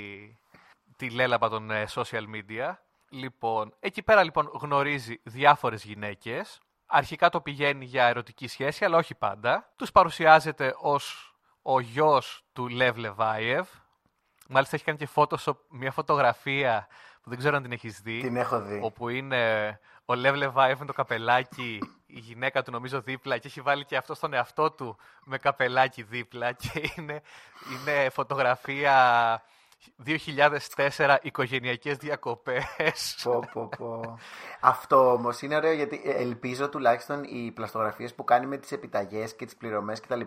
τη λέλαπα των ε, social media. Λοιπόν, εκεί πέρα λοιπόν γνωρίζει διάφορες γυναίκες. Αρχικά το πηγαίνει για ερωτική σχέση, αλλά όχι πάντα. Τους παρουσιάζεται ως ο γιος του Λεβ Λεβάιευ. Μάλιστα έχει κάνει και Photoshop μια φωτογραφία που δεν ξέρω αν την έχεις δει. Την έχω δει. Όπου είναι ο Λεβ Λεβάιευ με το καπελάκι, η γυναίκα του νομίζω δίπλα και έχει βάλει και αυτό στον εαυτό του με καπελάκι δίπλα και είναι, είναι φωτογραφία 2004 οικογενειακές διακοπές. Πω, πω, πω. Αυτό όμως είναι ωραίο γιατί ε, ελπίζω τουλάχιστον οι πλαστογραφίες που κάνει με τις επιταγές και τις πληρωμές κτλ.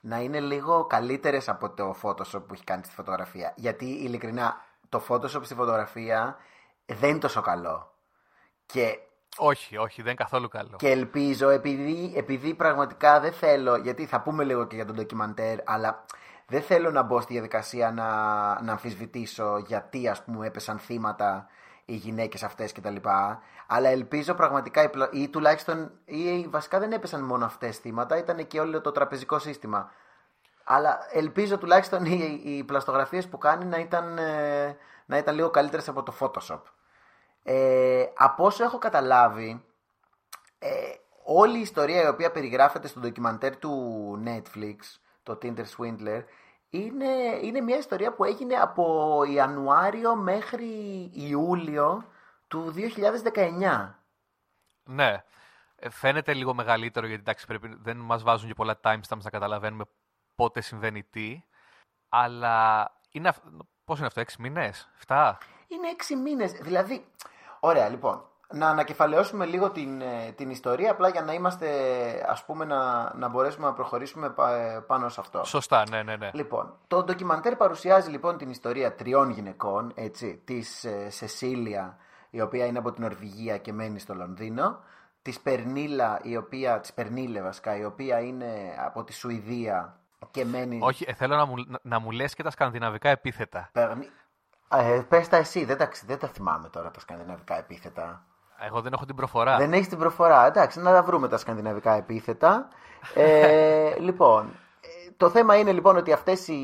να είναι λίγο καλύτερες από το Photoshop που έχει κάνει στη φωτογραφία. Γιατί ειλικρινά το Photoshop στη φωτογραφία δεν είναι τόσο καλό. Και όχι, όχι, δεν είναι καθόλου καλό. Και ελπίζω, επειδή, επειδή πραγματικά δεν θέλω, γιατί θα πούμε λίγο και για τον ντοκιμαντέρ, αλλά δεν θέλω να μπω στη διαδικασία να, να αμφισβητήσω γιατί ας πούμε έπεσαν θύματα οι γυναίκες αυτές και τα λοιπά. Αλλά ελπίζω πραγματικά, οι πλα- ή τουλάχιστον, ή βασικά δεν έπεσαν μόνο αυτές θύματα, ήταν και όλο το τραπεζικό σύστημα. Αλλά ελπίζω τουλάχιστον οι, οι πλαστογραφίες που κάνει να ήταν, ε, να ήταν λίγο καλύτερες από το Photoshop. Ε, από όσο έχω καταλάβει, ε, όλη η ιστορία η οποία περιγράφεται στο ντοκιμαντέρ του Netflix, το Tinder Swindler, είναι, είναι μια ιστορία που έγινε από Ιανουάριο μέχρι Ιούλιο του 2019. Ναι. Ε, Φαίνεται λίγο μεγαλύτερο γιατί εντάξει, πρέπει, δεν μας βάζουν και πολλά timestamps να καταλαβαίνουμε πότε συμβαίνει τι. Αλλά είναι, αυ- πώς είναι αυτό, έξι μήνες, 7. Είναι έξι μήνες. Δηλαδή, ωραία λοιπόν, να ανακεφαλαιώσουμε λίγο την, ε, την ιστορία απλά για να είμαστε, ας πούμε, να, να μπορέσουμε να προχωρήσουμε πα- ε, πάνω σε αυτό. Σωστά, ναι, ναι, ναι. Λοιπόν, το ντοκιμαντέρ παρουσιάζει λοιπόν την ιστορία τριών γυναικών, έτσι, της ε, Σεσίλια, η οποία είναι από την Ορβηγία και μένει στο Λονδίνο, της Περνίλα, η οποία, της Περνίλε βασικά, η οποία είναι από τη Σουηδία και μένει... Όχι, ε, θέλω να μου, να, να μου λες και τα σκανδιναβικά επίθετα. Περνί... Ε, πες τα εσύ, δεν τα, δεν τα θυμάμαι τώρα τα σκανδιναβικά επίθετα. Εγώ δεν έχω την προφορά. Δεν έχεις την προφορά. Εντάξει, να τα βρούμε τα σκανδιναβικά επίθετα. Ε, λοιπόν, ε, το θέμα είναι λοιπόν ότι αυτές οι,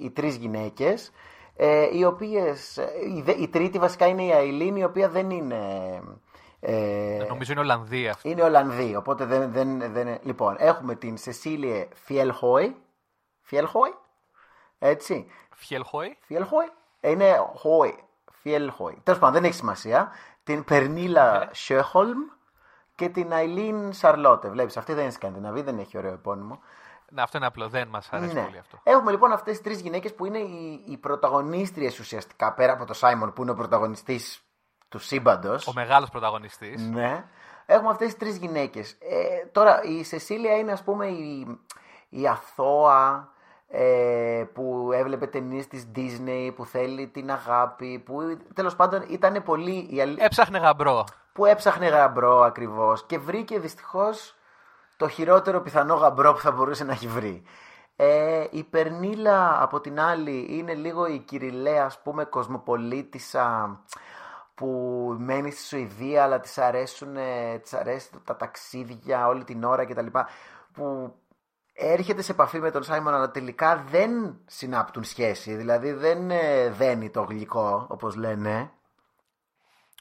οι τρεις γυναίκες, ε, οι οποίες, ε, η, δε- η τρίτη βασικά είναι η Αιλίν, η οποία δεν είναι... Ε, Νομίζω είναι Ολλανδία αυτή. είναι Ολλανδή, οπότε δεν, δεν, δεν... Λοιπόν, έχουμε την Σεσίλια Φιελχόι. Φιελχόι, έτσι. Φιελχόη. Φιελχόι. Είναι Χόι. Φιελχόι. Τέλος πάντων, δεν έχει σημασία. Την Περνίλα Σιέχολμ και την Αιλίν Σαρλότε. Βλέπεις, αυτή δεν είναι Σκανδιναβή, δεν έχει ωραίο επώνυμο. Ναι, αυτό είναι απλό. Δεν μας αρέσει Ναι. πολύ αυτό. Έχουμε λοιπόν αυτές τις τρεις γυναίκες που είναι οι, οι πρωταγωνίστριες ουσιαστικά πέρα από το Σάιμον που είναι ο πρωταγωνιστής του σύμπαντος. Ο μεγάλος πρωταγωνιστής. Ναι. Έχουμε αυτές τις τρεις γυναίκες. Ε, τώρα, η Σεσίλια είναι ας πούμε η, η αθώα ε, που έβλεπε ταινίες της Disney, που θέλει την αγάπη, που τέλος πάντων ήταν πολύ... Η αλη- Έψαχνε γαμπρό. που έψαχνε γαμπρό ακριβώς και βρήκε δυστυχώς το χειρότερο πιθανό γαμπρό που θα μπορούσε να έχει βρει. Ε, η Περνίλα από την άλλη είναι λίγο η κυριλαία ας πούμε κοσμοπολίτησα που μένει στη Σουηδία αλλά της αρέσουν ε, της αρέσει τα ταξίδια όλη την ώρα κτλ. Που έρχεται σε επαφή με τον Σάιμον αλλά τελικά δεν συνάπτουν σχέση. Δηλαδή δεν ε, δένει το γλυκό όπως λένε.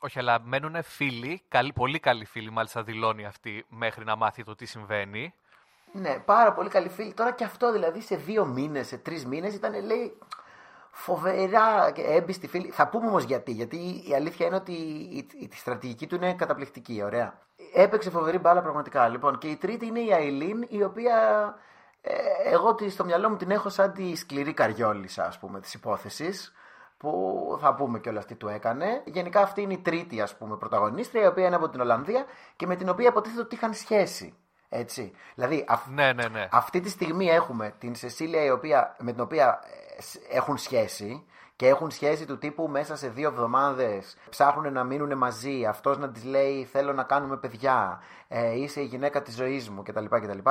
Όχι, αλλά μένουν φίλοι, καλοί, πολύ καλοί φίλοι, μάλιστα δηλώνει αυτή, μέχρι να μάθει το τι συμβαίνει. Ναι, πάρα πολύ καλή φίλη. Τώρα και αυτό δηλαδή σε δύο μήνες, σε τρεις μήνες ήταν λέει φοβερά και έμπιστη φίλη. Θα πούμε όμως γιατί. Γιατί η αλήθεια είναι ότι η, η, η στρατηγική του είναι καταπληκτική, ωραία. Έπαιξε φοβερή μπάλα πραγματικά. Λοιπόν, και η τρίτη είναι η Αιλίν, η οποία ε, εγώ τη- στο μυαλό μου την έχω σαν τη σκληρή καριόλισσα, ας πούμε, της υπόθεσης. Που θα πούμε κιόλας τι του έκανε. Γενικά αυτή είναι η τρίτη, ας πούμε, πρωταγωνίστρια, η οποία είναι από την Ολλανδία και με την οποία υποτίθεται ότι είχαν σχέση. Έτσι. Δηλαδή, αυ- Ναι, ναι, ναι. αυτή τη στιγμή έχουμε την Σεσίλια η οποία, με την οποία ε, σ- έχουν σχέση και έχουν σχέση του τύπου μέσα σε δύο εβδομάδες ψάχνουν να μείνουν μαζί, αυτός να της λέει θέλω να κάνουμε παιδιά, ε, είσαι η γυναίκα της ζωής μου κτλ. κτλ.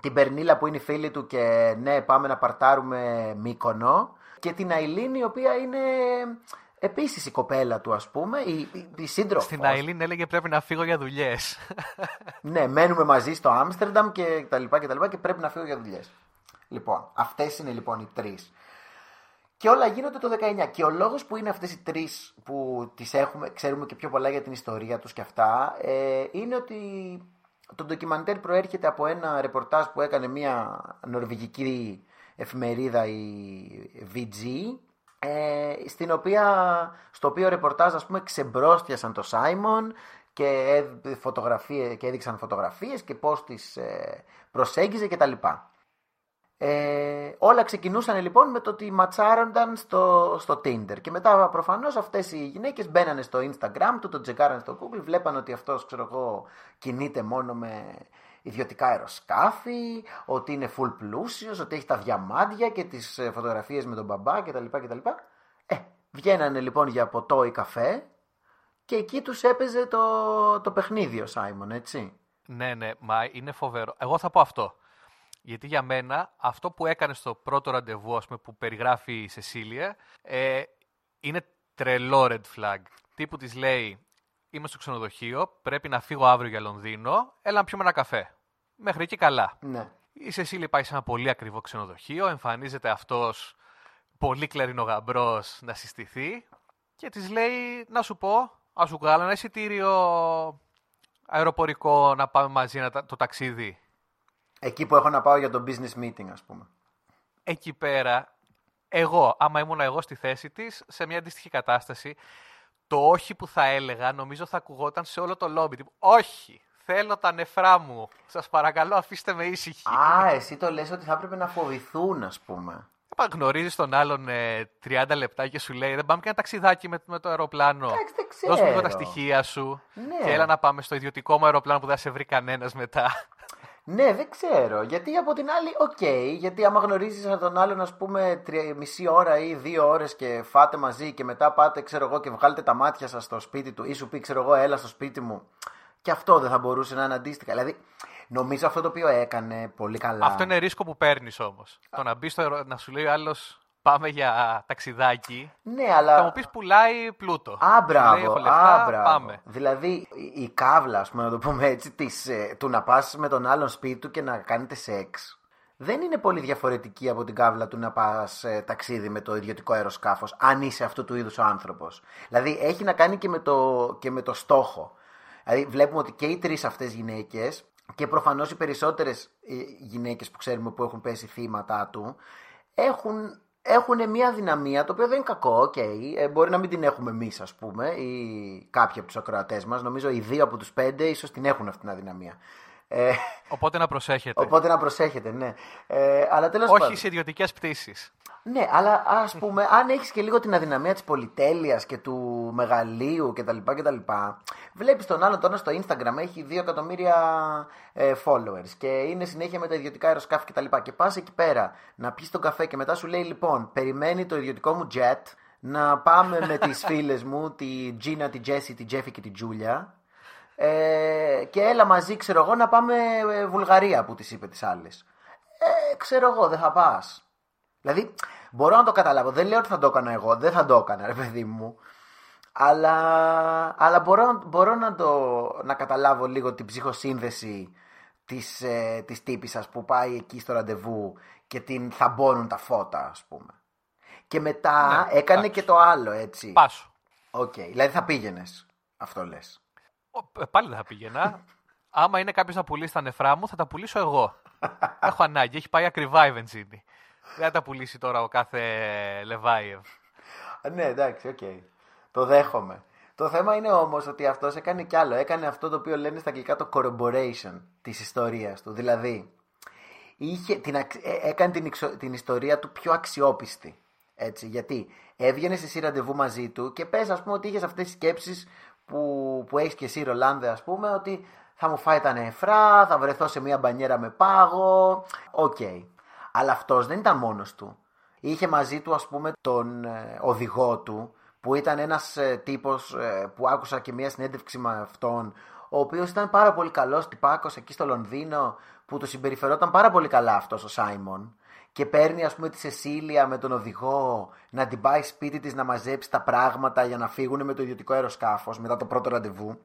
Την Περνίλα που είναι η φίλη του και ναι πάμε να παρτάρουμε Μύκονο και την Αιλίν η οποία είναι επίσης η κοπέλα του ας πούμε, η, η, η σύντροφος. Στην Αιλίν έλεγε πρέπει να φύγω για δουλειές. Ναι, μένουμε μαζί στο Άμστερνταμ και τα λοιπά και τα λοιπά και πρέπει να φύγω για δουλειές. Λοιπόν, αυτές είναι λοιπόν οι τρεις. Και όλα γίνονται το 19. Και ο λόγος που είναι αυτές οι τρεις που τις έχουμε, ξέρουμε και πιο πολλά για την ιστορία τους και αυτά, ε, είναι ότι το ντοκιμαντέρ προέρχεται από ένα ρεπορτάζ που έκανε μια νορβηγική εφημερίδα η VG, ε, στην οποία, στο οποίο ρεπορτάζ ας πούμε ξεμπρόστιασαν το Σάιμον και, ε, φωτογραφίες, και έδειξαν φωτογραφίες και πώς τις ε, προσέγγιζε κτλ. Ε, όλα ξεκινούσαν λοιπόν με το ότι ματσάρονταν στο, στο Tinder και μετά προφανώς αυτές οι γυναίκες μπαίνανε στο Instagram του, το τσεκάρανε στο Google, βλέπαν ότι αυτός ξέρω εγώ κινείται μόνο με ιδιωτικά αεροσκάφη, ότι είναι full πλούσιος, ότι έχει τα διαμάντια και τις ε, φωτογραφίες με τον μπαμπά κτλ. κτλ. Ε, βγαίνανε λοιπόν για ποτό ή καφέ και εκεί τους έπαιζε το, το παιχνίδι ο Σάιμον, έτσι. ναι, ναι, μα είναι φοβερό. Εγώ θα πω αυτό. Γιατί για μένα αυτό που έκανε στο πρώτο ραντεβού, ας πούμε, που περιγράφει η Σεσίλια, ε, είναι τρελό red flag. Τύπου της λέει, είμαι στο ξενοδοχείο, πρέπει να φύγω αύριο για Λονδίνο, έλα να πιούμε ένα καφέ. Μέχρι εκεί καλά. Ναι. Η Σεσίλια πάει σε ένα πολύ ακριβό ξενοδοχείο, εμφανίζεται αυτός πολύ κλαρινογαμπρός να συστηθεί και της λέει να σου πω, ας σου κάνω ένα εισιτήριο αεροπορικό να πάμε μαζί να, τα- το ταξίδι. Εκεί που έχω να πάω για το business meeting, ας πούμε. εκεί πέρα, εγώ, άμα ήμουν εγώ στη θέση της, σε μια αντίστοιχη κατάσταση, το όχι που θα έλεγα νομίζω θα ακουγόταν σε όλο το λόμπι. Τύπου, όχι, θέλω τα νεφρά μου. Σας παρακαλώ αφήστε με ήσυχη. Α, εσύ το λες ότι θα έπρεπε να φοβηθούν, ας πούμε. Γνωρίζεις τον άλλον ε, 30 λεπτά και σου λέει: Δεν πάμε και ένα ταξιδάκι με, με το αεροπλάνο. Εντάξει, δεν Δώσ' μου λίγο τα ξέρω. στοιχεία σου. Ναι. Και έλα να πάμε στο ιδιωτικό μου αεροπλάνο που δεν θα σε βρει κανένας μετά. Ναι, δεν ξέρω. Γιατί από την άλλη, οκ. γιατί άμα γνωρίζεις τον άλλον, ας πούμε, τρία, μισή ώρα ή δύο ώρες και φάτε μαζί και μετά πάτε, ξέρω εγώ, και βγάλετε τα μάτια σας στο σπίτι του ή σου πει, ξέρω εγώ, έλα στο σπίτι μου. Και αυτό δεν θα μπορούσε να είναι αντίστοιχα. Δηλαδή, νομίζω αυτό το οποίο έκανε πολύ καλά. Αυτό είναι ρίσκο που παίρνεις όμως. Το να μπεις στο αερο... να σου λέει ο άλλος Πάμε για ταξιδάκι. Ναι, αλλά. Θα μου πεις πουλάει πλούτο. Α, Σου λέει, μπράβο. έχω λεφτά, α, μπράβο. πάμε. Δηλαδή, η, η καύλα, ας πούμε, να το πούμε έτσι, της, ε, του να πας με τον άλλον σπίτι του και να κάνετε σεξ. Δεν είναι πολύ διαφορετική από την καύλα του να πας ε, ταξίδι με το ιδιωτικό αεροσκάφος, αν είσαι αυτού του είδους ο άνθρωπος. Δηλαδή, έχει να κάνει και με το, και με το στόχο. Δηλαδή, βλέπουμε ότι και οι τρεις αυτές γυναίκες και προφανώς οι περισσότερες ε, γυναίκες που ξέρουμε που έχουν πέσει θύματα του, έχουν έχουν μια αδυναμία το οποίο δεν είναι κακό, οκ. Ε, μπορεί να μην την έχουμε εμείς, ας πούμε, ή κάποιοι από τους ακροατές μας. Νομίζω οι δύο από τους πέντε ίσως την έχουν αυτή την αδυναμία. Ε, Οπότε να προσέχετε. οπότε να προσέχετε, ναι. Ε, αλλά τέλος Όχι πάντων. σε ιδιωτικές πτήσεις. Ναι, αλλά ας πούμε, αν έχεις και λίγο την αδυναμία της πολυτέλειας και του μεγαλείου κτλ. κτλ Βλέπεις τον άλλον τώρα στο Instagram, έχει 2 εκατομμύρια ε, followers και είναι συνέχεια με τα ιδιωτικά αεροσκάφη κτλ. Και, και πας εκεί πέρα να πιεις τον καφέ και μετά σου λέει λοιπόν, περιμένει το ιδιωτικό μου jet να πάμε με τις φίλες μου, τη Gina, τη Jessie, τη Jeffy και τη Julia. Ε, και έλα μαζί, ξέρω εγώ, να πάμε ε, Βουλγαρία που της είπε τι άλλε. Ε, ξέρω εγώ, δεν θα πας. Δηλαδή, μπορώ να το καταλάβω. Δεν λέω ότι θα το έκανα εγώ. Δεν θα το έκανα, ρε παιδί μου. Αλλά, αλλά μπορώ, μπορώ να, το, να καταλάβω λίγο την ψυχοσύνδεση της, ε, της τύπισσας που πάει εκεί στο ραντεβού και την θαμπώνουν τα φώτα, ας πούμε. Και μετά Ναι, έκανε εντάξει. και το άλλο, έτσι. Πάσου. Οκ, δηλαδή θα πήγαινες. Αυτό λες. Ο- ε, Πάλι δεν θα πήγαινα. Άμα είναι κάποιος να πουλήσει τα νεφρά μου, θα τα πουλήσω εγώ. Έχω ανάγκη. Έχει πάει ακριβά η βενζίνη. Δεν θα τα πουλήσει τώρα ο κάθε Λεβάιεφ. Α, Ναι, εντάξει, οκ. Το δέχομαι. Το θέμα είναι όμως ότι αυτός έκανε κι άλλο. Έκανε αυτό το οποίο λένε στα αγγλικά το corroboration της ιστορίας του. Δηλαδή, είχε την, αξ- ε, έκανε την, εξο- την ιστορία του πιο αξιόπιστη. Έτσι, γιατί έβγαινε εσύ ραντεβού μαζί του και πες ας πούμε ότι είχες αυτές τις σκέψεις που, που έχεις και εσύ Ρολάνδε ας πούμε ότι θα μου φάει τα νεφρά, θα βρεθώ σε μια μπανιέρα με πάγο. Οκ. Αλλά αυτός δεν ήταν μόνος του. Είχε μαζί του ας πούμε τον ε, οδηγό του που ήταν ένας ε, τύπος ε, που άκουσα και μια συνέντευξη με αυτόν ο οποίος ήταν πάρα πολύ καλός τυπάκος εκεί στο Λονδίνο που του συμπεριφερόταν πάρα πολύ καλά αυτός ο Σάιμον και παίρνει ας πούμε τη Σεσίλια με τον οδηγό να την πάει σπίτι της να μαζέψει τα πράγματα για να φύγουν με το ιδιωτικό αεροσκάφος μετά το πρώτο ραντεβού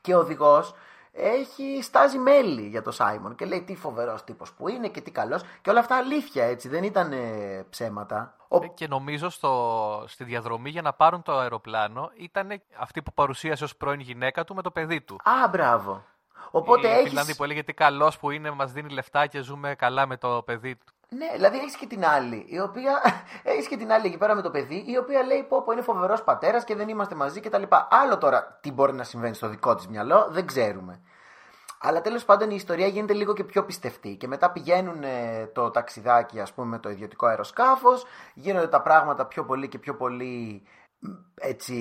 και ο οδηγός έχει στάζει μέλη για το Σάιμον και λέει τι φοβερός τύπος που είναι και τι καλός. Και όλα αυτά αλήθεια έτσι, δεν ήταν ε, ψέματα. Ο... Ε, Και νομίζω στο, στη διαδρομή για να πάρουν το αεροπλάνο ήταν αυτή που παρουσίασε ως πρώην γυναίκα του με το παιδί του. Α, μπράβο. Οπότε η έχεις. Φιλανδή που έλεγε τι καλός που είναι, μας δίνει λεφτά και ζούμε καλά με το παιδί του. Ναι, δηλαδή έχεις και την άλλη, η οποία. έχεις και την άλλη εκεί πέρα με το παιδί, η οποία λέει πω, πω είναι φοβερός πατέρας και δεν είμαστε μαζί κτλ. Άλλο τώρα τι μπορεί να συμβαίνει στο δικό της μυαλό, δεν ξέρουμε. Αλλά τέλος πάντων η ιστορία γίνεται λίγο και πιο πιστευτή. Και μετά πηγαίνουν ε, το ταξιδάκι, ας πούμε, με το ιδιωτικό αεροσκάφος. Γίνονται τα πράγματα πιο πολύ και πιο πολύ μ, έτσι,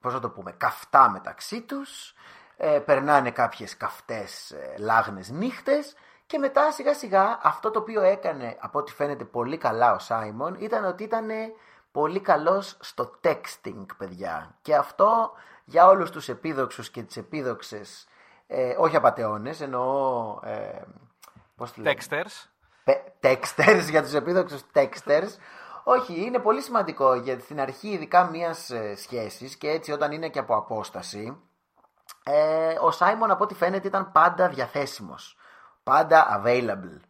πώς να το πούμε, καυτά μεταξύ τους. Ε, περνάνε κάποιες καυτές ε, λάγνες νύχτες και μετά σιγά σιγά αυτό το οποίο έκανε από ό,τι φαίνεται πολύ καλά ο Σάιμον ήταν ότι ήταν πολύ καλός στο texting παιδιά και αυτό για όλους τους επίδοξους και τις επίδοξες ε, όχι απατεώνες εννοώ ε, πώς τη λένε; Texters. Πε- Texters για τους επίδοξους texters. Όχι, είναι πολύ σημαντικό γιατί στην αρχή ειδικά μιας ε, σχέσης και έτσι όταν είναι και από απόσταση ε, ο Σάιμον από ό,τι φαίνεται ήταν πάντα διαθέσιμος. Πάντα available.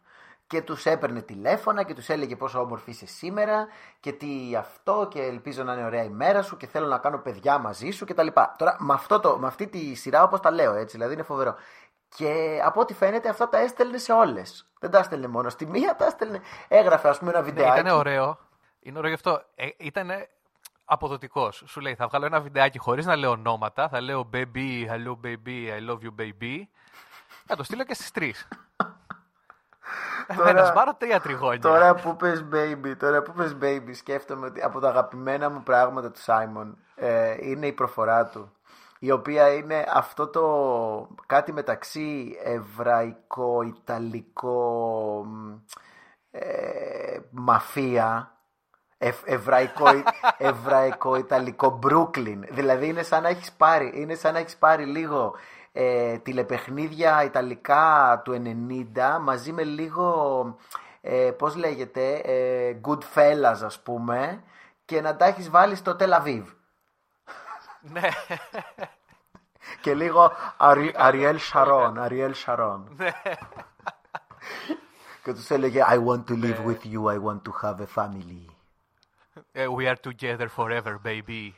Και τους έπαιρνε τηλέφωνα και τους έλεγε πόσο όμορφη είσαι σήμερα και τι αυτό και ελπίζω να είναι ωραία η μέρα σου και θέλω να κάνω παιδιά μαζί σου κτλ. Τώρα με, αυτό το, με αυτή τη σειρά όπως τα λέω έτσι, δηλαδή είναι φοβερό. Και από ό,τι φαίνεται αυτά τα έστελνε σε όλες. Δεν τα έστελνε μόνο στη μία, τα έστελνε. Έγραφε, ας πούμε, ένα Ναι, βιντεάκι. ήταν ωραίο. Είναι ωραίο γι' αυτό. Ε, ήταν αποδοτικός. Σου λέει, θα βγάλω ένα βιντεάκι χωρίς να λέω ονόματα. Θα λέω baby, hello baby, I love you baby. Θα το στείλω και στις τρεις. Τώρα- Ένας σπάρω τρία τριγώνια. Τώρα που πες baby, τώρα που πες baby, σκέφτομαι ότι από τα αγαπημένα μου πράγματα του Σάιμον ε, είναι η προφορά του. Η οποία είναι αυτό το κάτι μεταξύ εβραϊκό-ιταλικό μ, ε, μαφία Ευ- Εβραϊκό, εβραϊκό-ιταλικό Μπρούκλιν. Δηλαδή είναι σαν να έχεις πάρει, είναι σαν να έχεις πάρει λίγο ε, τηλεπαιχνίδια ιταλικά του 90 μαζί με λίγο, ε, πώς λέγεται, ε, Goodfellas ας πούμε και να τα έχεις βάλει στο Τελαβίβ. Ναι, Και λίγο Αρι- Αριέλ Σαρών, Αριέλ Σαρών. ναι. Και τους έλεγε I want to live with you, I want to have a family. Ε, We are together forever, baby.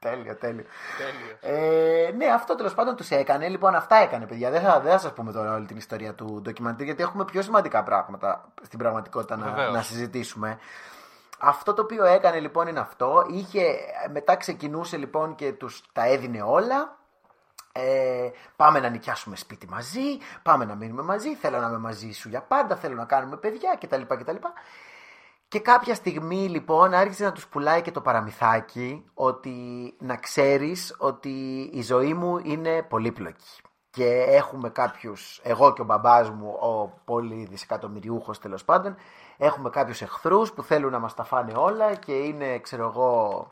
Τέλειο, τέλειο. Τέλειο. Ε, ναι, αυτό τέλος πάντων τους έκανε. Λοιπόν, αυτά έκανε, παιδιά. Δεν θα, δεν θα σας πούμε τώρα όλη την ιστορία του ντοκιμαντήρ, γιατί έχουμε πιο σημαντικά πράγματα στην πραγματικότητα να, Βεβαίως. να συζητήσουμε. Αυτό το οποίο έκανε λοιπόν είναι αυτό. Είχε, μετά ξεκινούσε λοιπόν και τους τα έδινε όλα. Ε, πάμε να νοικιάσουμε σπίτι μαζί, πάμε να μείνουμε μαζί, θέλω να είμαι μαζί σου για πάντα, θέλω να κάνουμε παιδιά κτλ. κτλ. Και κάποια στιγμή λοιπόν άρχισε να τους πουλάει και το παραμυθάκι ότι να ξέρεις ότι η ζωή μου είναι πολύπλοκη. Και έχουμε κάποιους, εγώ και ο μπαμπάς μου, ο πολύ δισεκατομμυριούχος τέλος πάντων, έχουμε κάποιους εχθρούς που θέλουν να μας τα φάνε όλα και είναι, ξέρω εγώ,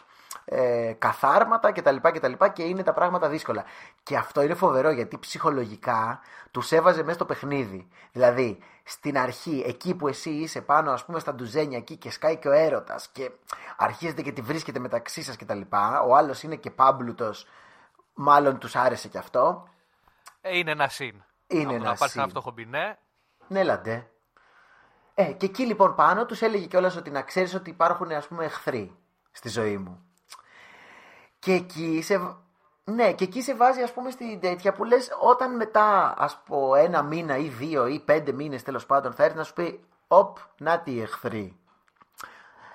ε, καθάρματα κτλ. Και, τα λοιπά και είναι τα πράγματα δύσκολα. Και αυτό είναι φοβερό γιατί ψυχολογικά τους έβαζε μέσα στο παιχνίδι. Δηλαδή, στην αρχή, εκεί που εσύ είσαι πάνω, ας πούμε, στα ντουζένια εκεί και σκάει και ο έρωτας και αρχίζετε και τη βρίσκετε μεταξύ σας κτλ. Ο άλλος είναι και πάμπλουτος, μάλλον τους άρεσε και αυτό. Ε, είναι ένα συν. Είναι Από το ένα να πάρεις συν. ένα φτωχομπινέ. Ναι, λαντέ. Ε, και εκεί λοιπόν πάνω τους έλεγε κιόλας ότι να ξέρεις ότι υπάρχουν ας πούμε εχθροί στη ζωή μου. Και εκεί σε, ναι, και εκεί σε βάζει ας πούμε στην τέτοια που λες όταν μετά ας πω ένα μήνα ή δύο ή πέντε μήνες τέλος πάντων θα έρθει να σου πει «Οπ, να τι οι εχθροί».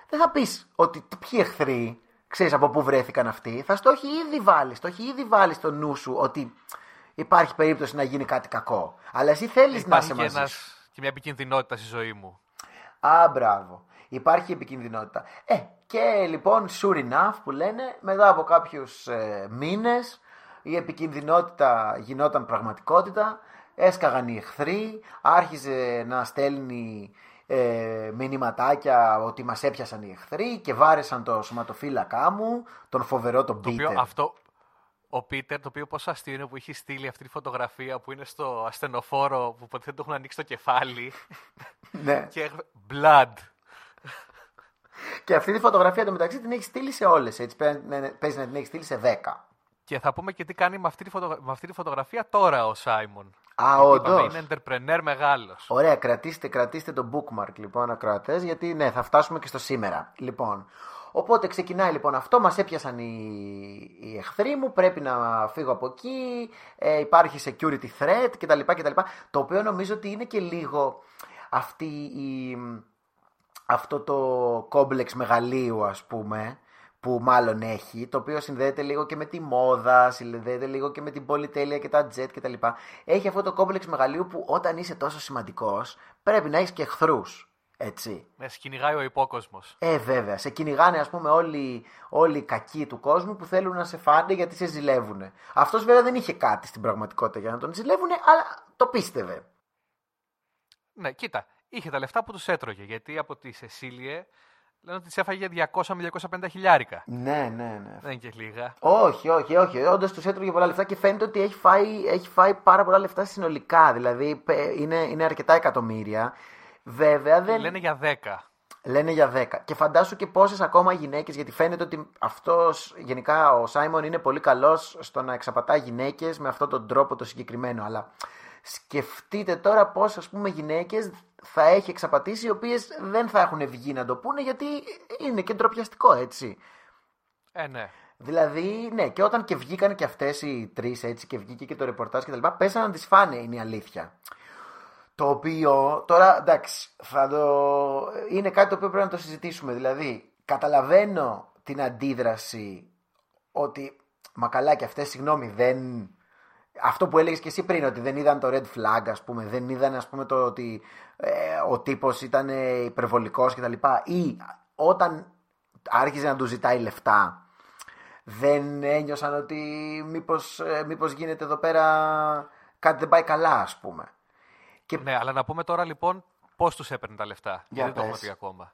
Δεν θα πεις ότι «Τι- ποιοι εχθροί, ξέρεις από πού βρέθηκαν αυτοί. Θα στο έχει ήδη βάλει, το έχει ήδη βάλει στο νου σου ότι υπάρχει περίπτωση να γίνει κάτι κακό. Αλλά εσύ θέλεις να Υπάρχει είσαι και, μαζί ένας, σου. και μια επικίνδυνοτητα στη ζωή μου. Α, μπράβο. Υπάρχει επικινδυνότητα. Ε, και λοιπόν, sure enough που λένε, μετά από κάποιους ε, μήνες η επικινδυνότητα γινόταν πραγματικότητα, έσκαγαν οι εχθροί, άρχιζε να στέλνει ε, μηνυματάκια ότι μας έπιασαν οι εχθροί και βάρεσαν το σωματοφύλακά μου, τον φοβερό τον Το οποίο Πίτερ. αυτό, ο Πίτερ, το οποίο πόσο αστείο είναι που έχει στείλει αυτή τη φωτογραφία που είναι στο ασθενοφόρο που ποτέ δεν το έχουν ανοίξει το κεφάλι Ναι. και έγραφε blood. Και αυτή τη φωτογραφία το μεταξύ την έχεις στείλει σε όλες, έτσι παίζει να- παίζει να την έχεις στείλει σε 10. Και θα πούμε και τι κάνει με αυτή τη, φωτογρα- με αυτή τη φωτογραφία τώρα ο Σάιμον. Α, Γιατί όντως. είπαμε, Είναι entrepreneur μεγάλος. Ωραία, κρατήστε, κρατήστε το bookmark λοιπόν, ακροατέ, γιατί ναι, θα φτάσουμε και στο σήμερα. Λοιπόν, οπότε ξεκινάει λοιπόν αυτό, μας έπιασαν οι, οι εχθροί μου, πρέπει να φύγω από εκεί, ε, υπάρχει security threat κτλ, κτλ. Το οποίο νομίζω ότι είναι και λίγο αυτή η, αυτό το κόμπλεξ μεγαλείου ας πούμε που μάλλον έχει, το οποίο συνδέεται λίγο και με τη μόδα, συνδέεται λίγο και με την πολυτέλεια και τα jet κτλ. Έχει αυτό το κόμπλεξ μεγαλείου που όταν είσαι τόσο σημαντικός πρέπει να έχεις και εχθρούς, έτσι. Με σκυνηγάει ο υπόκοσμος. Ε, βέβαια. Σε κυνηγάνε, ας πούμε, όλοι, όλοι οι κακοί του κόσμου που θέλουν να σε φάνε γιατί σε ζηλεύουν. Αυτός βέβαια δεν είχε κάτι στην πραγματικότητα για να τον ζηλεύουν, αλλά το πίστευε. Ναι, κοίτα, είχε τα λεφτά που τους έτρωγε, γιατί από τη Σεσίλιε λένε ότι τις έφαγε 200 με 250 χιλιάρικα. Ναι, ναι, ναι. Δεν είναι και λίγα. Όχι, όχι, όχι. Όντως τους έτρωγε πολλά λεφτά και φαίνεται ότι έχει φάει, έχει φάει πάρα πολλά λεφτά συνολικά. Δηλαδή πε- είναι, είναι αρκετά εκατομμύρια. Βέβαια δεν. Λένε για 10. Λένε για 10. Και φαντάσου και πόσες ακόμα γυναίκες, γιατί φαίνεται ότι αυτός γενικά ο Σάιμον είναι πολύ καλός στο να εξαπατά γυναίκες με αυτόν τον τρόπο το συγκεκριμένο. Αλλά σκεφτείτε τώρα πώς ας πούμε γυναίκες θα έχει εξαπατήσει οι οποίες δεν θα έχουν βγει να το πούνε γιατί είναι και ντροπιαστικό έτσι. Ε, ναι. Δηλαδή, ναι, και όταν και βγήκαν και αυτές οι τρεις έτσι και βγήκε και το ρεπορτάζ και τα λοιπά, πέσαν να τις φάνε, είναι η αλήθεια. Το οποίο, τώρα εντάξει, θα το... είναι κάτι το οποίο πρέπει να το συζητήσουμε. Δηλαδή, καταλαβαίνω την αντίδραση ότι, μα καλά και αυτές, συγγνώμη, δεν... Αυτό που έλεγες και εσύ πριν, ότι δεν είδαν το red flag, ας πούμε, δεν είδαν, ας πούμε, το ότι ε, ο τύπος ήταν υπερβολικός κτλ. Ή όταν άρχιζε να του ζητάει λεφτά, δεν ένιωσαν ότι μήπως, ε, μήπως γίνεται εδώ πέρα κάτι δεν πάει καλά, ας πούμε. Και... Ναι, αλλά να πούμε τώρα λοιπόν πώς τους έπαιρνε τα λεφτά. Για γιατί δεν το έχουμε πες. πει ακόμα.